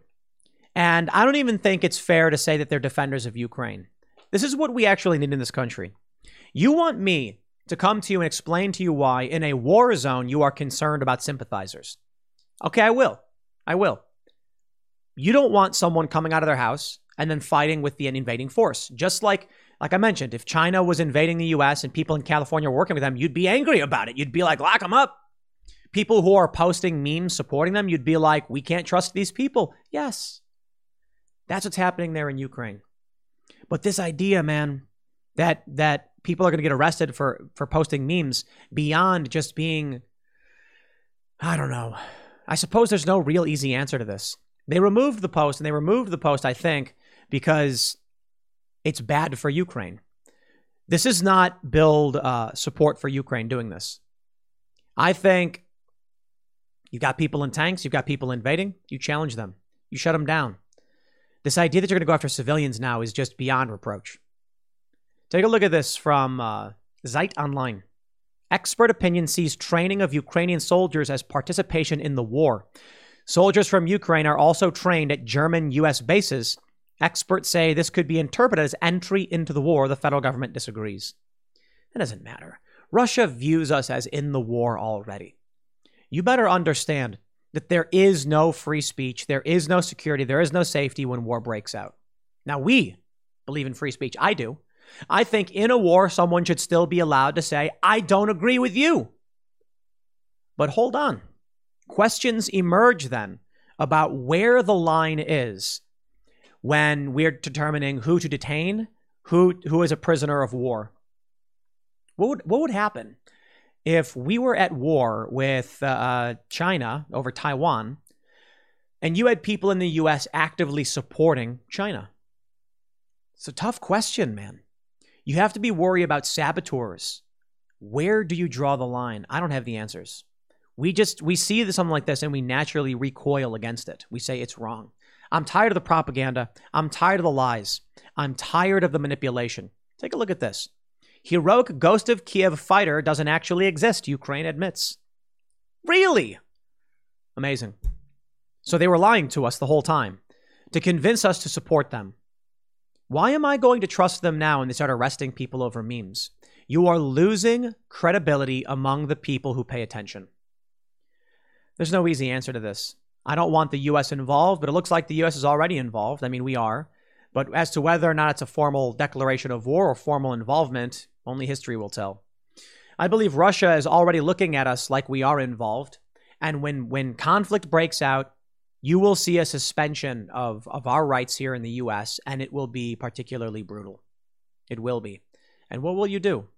And I don't even think it's fair to say that they're defenders of Ukraine. This is what we actually need in this country. You want me to come to you and explain to you why, in a war zone, you are concerned about sympathizers. Okay, I will. I will you don't want someone coming out of their house and then fighting with the invading force. Just like like I mentioned, if China was invading the US and people in California were working with them, you'd be angry about it. You'd be like, lock them up. People who are posting memes supporting them, you'd be like, we can't trust these people. Yes. That's what's happening there in Ukraine. But this idea, man, that that people are going to get arrested for for posting memes beyond just being I don't know. I suppose there's no real easy answer to this. They removed the post, and they removed the post, I think, because it's bad for Ukraine. This is not build uh, support for Ukraine doing this. I think you've got people in tanks, you've got people invading, you challenge them, you shut them down. This idea that you're going to go after civilians now is just beyond reproach. Take a look at this from uh, Zeit Online. Expert opinion sees training of Ukrainian soldiers as participation in the war. Soldiers from Ukraine are also trained at German U.S. bases. Experts say this could be interpreted as entry into the war. The federal government disagrees. It doesn't matter. Russia views us as in the war already. You better understand that there is no free speech, there is no security, there is no safety when war breaks out. Now, we believe in free speech. I do. I think in a war, someone should still be allowed to say, I don't agree with you. But hold on. Questions emerge then about where the line is when we're determining who to detain, who who is a prisoner of war. What would what would happen if we were at war with uh, China over Taiwan, and you had people in the U.S. actively supporting China? It's a tough question, man. You have to be worried about saboteurs. Where do you draw the line? I don't have the answers. We just we see something like this and we naturally recoil against it. We say it's wrong. I'm tired of the propaganda. I'm tired of the lies. I'm tired of the manipulation. Take a look at this. Heroic Ghost of Kiev fighter doesn't actually exist, Ukraine admits. Really? Amazing. So they were lying to us the whole time to convince us to support them. Why am I going to trust them now when they start arresting people over memes? You are losing credibility among the people who pay attention. There's no easy answer to this. I don't want the U.S. involved, but it looks like the U.S. is already involved. I mean, we are. But as to whether or not it's a formal declaration of war or formal involvement, only history will tell. I believe Russia is already looking at us like we are involved. And when, when conflict breaks out, you will see a suspension of, of our rights here in the US, and it will be particularly brutal. It will be. And what will you do?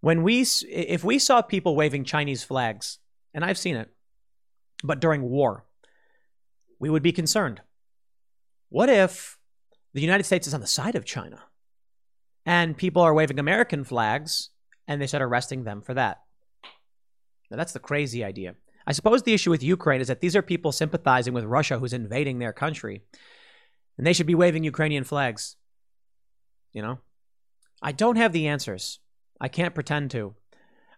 When we, if we saw people waving Chinese flags, and I've seen it, but during war, we would be concerned. What if the United States is on the side of China and people are waving American flags and they start arresting them for that? Now, that's the crazy idea. I suppose the issue with Ukraine is that these are people sympathizing with Russia who's invading their country, and they should be waving Ukrainian flags. You know? I don't have the answers. I can't pretend to.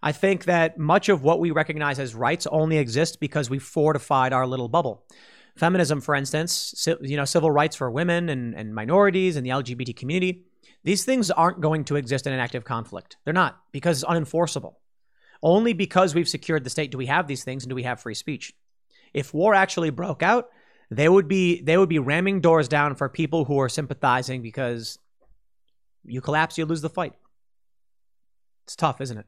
I think that much of what we recognize as rights only exists because we fortified our little bubble. Feminism, for instance, you know, civil rights for women and, and minorities and the LGBT community, these things aren't going to exist in an active conflict. They're not because it's unenforceable. Only because we've secured the state do we have these things and do we have free speech. If war actually broke out, they would be they would be ramming doors down for people who are sympathizing because you collapse, you lose the fight. It's tough, isn't it?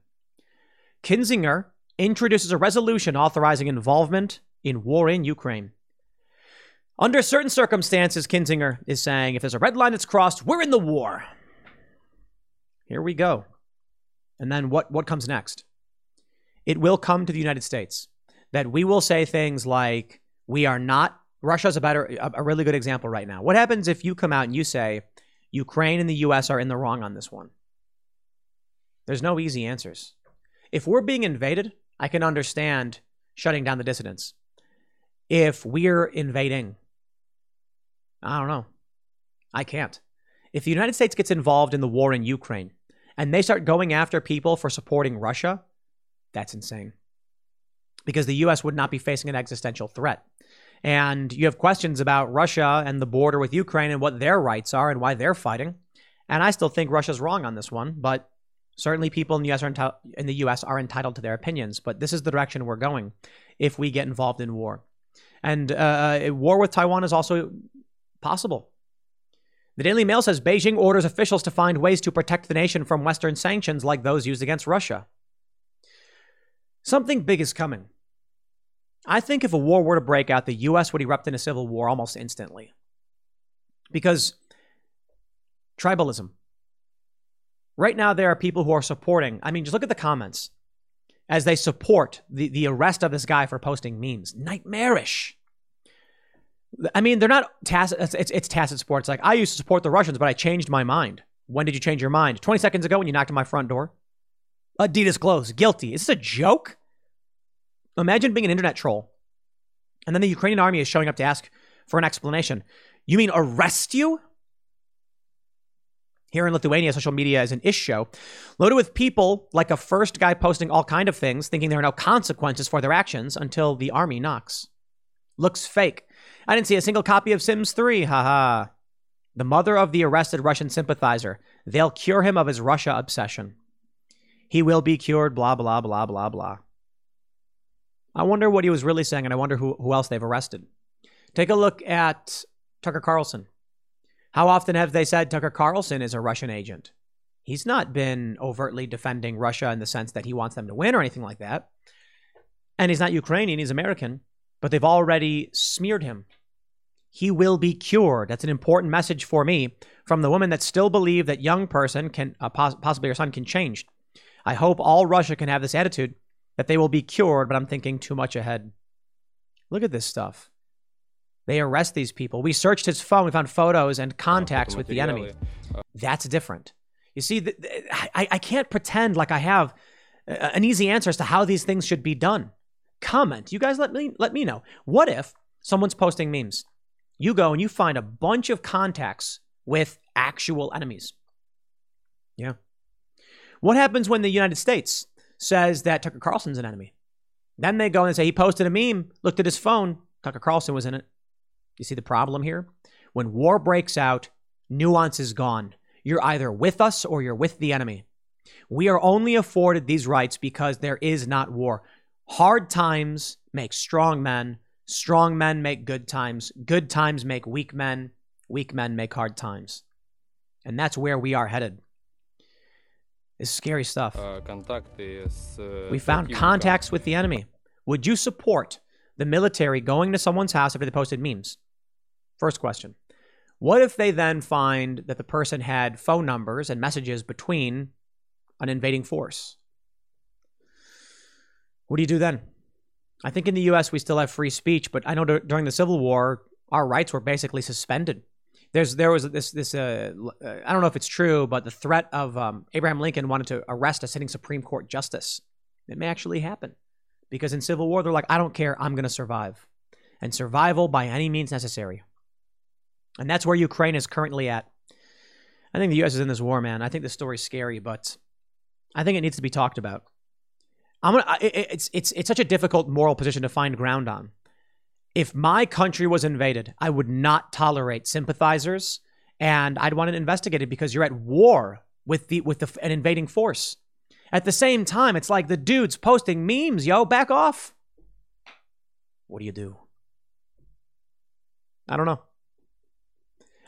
Kinzinger introduces a resolution authorizing involvement in war in Ukraine. Under certain circumstances, Kinzinger is saying if there's a red line that's crossed, we're in the war. Here we go. And then what, what comes next? it will come to the United States that we will say things like, we are not, Russia's a better, a really good example right now. What happens if you come out and you say, Ukraine and the US are in the wrong on this one? There's no easy answers. If we're being invaded, I can understand shutting down the dissidents. If we're invading, I don't know. I can't. If the United States gets involved in the war in Ukraine and they start going after people for supporting Russia, that's insane. Because the US would not be facing an existential threat. And you have questions about Russia and the border with Ukraine and what their rights are and why they're fighting. And I still think Russia's wrong on this one, but certainly people in the US are, enti- in the US are entitled to their opinions. But this is the direction we're going if we get involved in war. And uh, uh war with Taiwan is also possible. The Daily Mail says Beijing orders officials to find ways to protect the nation from Western sanctions like those used against Russia. Something big is coming. I think if a war were to break out, the U.S. would erupt in a civil war almost instantly. Because tribalism. Right now, there are people who are supporting. I mean, just look at the comments as they support the, the arrest of this guy for posting memes. Nightmarish. I mean, they're not tacit. It's, it's, it's tacit sports. Like, I used to support the Russians, but I changed my mind. When did you change your mind? 20 seconds ago when you knocked on my front door? Adidas clothes, guilty. Is this a joke? Imagine being an internet troll. And then the Ukrainian army is showing up to ask for an explanation. You mean arrest you? Here in Lithuania, social media is an ish show, loaded with people like a first guy posting all kind of things, thinking there are no consequences for their actions until the army knocks. Looks fake. I didn't see a single copy of Sims 3, haha. The mother of the arrested Russian sympathizer. They'll cure him of his Russia obsession. He will be cured, blah, blah, blah, blah, blah. I wonder what he was really saying, and I wonder who, who else they've arrested. Take a look at Tucker Carlson. How often have they said Tucker Carlson is a Russian agent? He's not been overtly defending Russia in the sense that he wants them to win or anything like that. And he's not Ukrainian, he's American, but they've already smeared him. He will be cured. That's an important message for me from the women that still believe that young person can, uh, possibly your son, can change. I hope all Russia can have this attitude that they will be cured, but I'm thinking too much ahead. Look at this stuff. They arrest these people. We searched his phone. We found photos and contacts with the enemy. That's different. You see, I, I can't pretend like I have an easy answer as to how these things should be done. Comment. You guys let me let me know. What if someone's posting memes You go and you find a bunch of contacts with actual enemies. Yeah. What happens when the United States says that Tucker Carlson's an enemy? Then they go and say he posted a meme, looked at his phone, Tucker Carlson was in it. You see the problem here? When war breaks out, nuance is gone. You're either with us or you're with the enemy. We are only afforded these rights because there is not war. Hard times make strong men. Strong men make good times. Good times make weak men. Weak men make hard times. And that's where we are headed. It's scary stuff. We found contacts with the enemy. Would you support the military going to someone's house after they posted memes? First question. What if they then find that the person had phone numbers and messages between an invading force? What do you do then? I think in the US we still have free speech, but I know d- during the Civil War our rights were basically suspended. There's there was this this uh, I don't know if it's true, but the threat of um, Abraham Lincoln wanted to arrest a sitting Supreme Court justice. It may actually happen because in Civil War they're like, I don't care, I'm going to survive, and survival by any means necessary. And that's where Ukraine is currently at. I think the U.S. is in this war, man. I think this story's scary, but I think it needs to be talked about. I'm gonna. It, it's it's it's such a difficult moral position to find ground on. If my country was invaded, I would not tolerate sympathizers, and I'd want to investigate it because you're at war with the with the, an invading force. At the same time, it's like the dudes posting memes, yo, back off. What do you do? I don't know.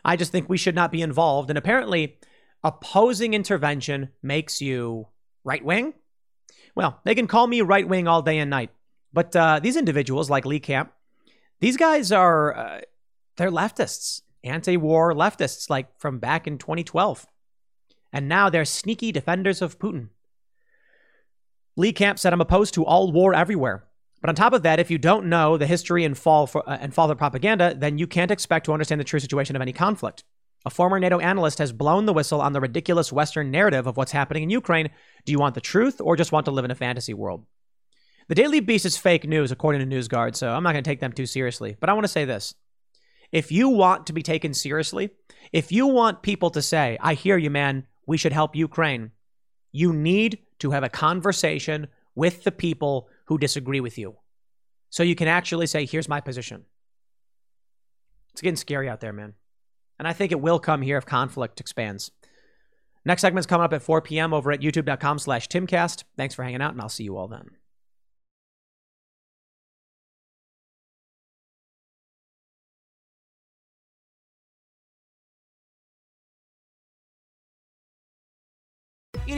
I just think we should not be involved. And apparently, opposing intervention makes you right wing. Well, they can call me right wing all day and night. But uh, these individuals, like Lee Camp, these guys are uh, they're leftists, anti-war leftists, like from back in 2012, and now they're sneaky defenders of Putin. Lee Camp said, "I'm opposed to all war everywhere." But on top of that, if you don't know the history and fall for, uh, and fall of propaganda, then you can't expect to understand the true situation of any conflict. A former NATO analyst has blown the whistle on the ridiculous Western narrative of what's happening in Ukraine. Do you want the truth or just want to live in a fantasy world? The Daily Beast is fake news, according to NewsGuard, so I'm not going to take them too seriously. But I want to say this. If you want to be taken seriously, if you want people to say, I hear you, man, we should help Ukraine, you need to have a conversation with the people who disagree with you. So you can actually say, here's my position. It's getting scary out there, man. And I think it will come here if conflict expands. Next segment's coming up at 4 p.m. over at youtube.com slash timcast. Thanks for hanging out, and I'll see you all then.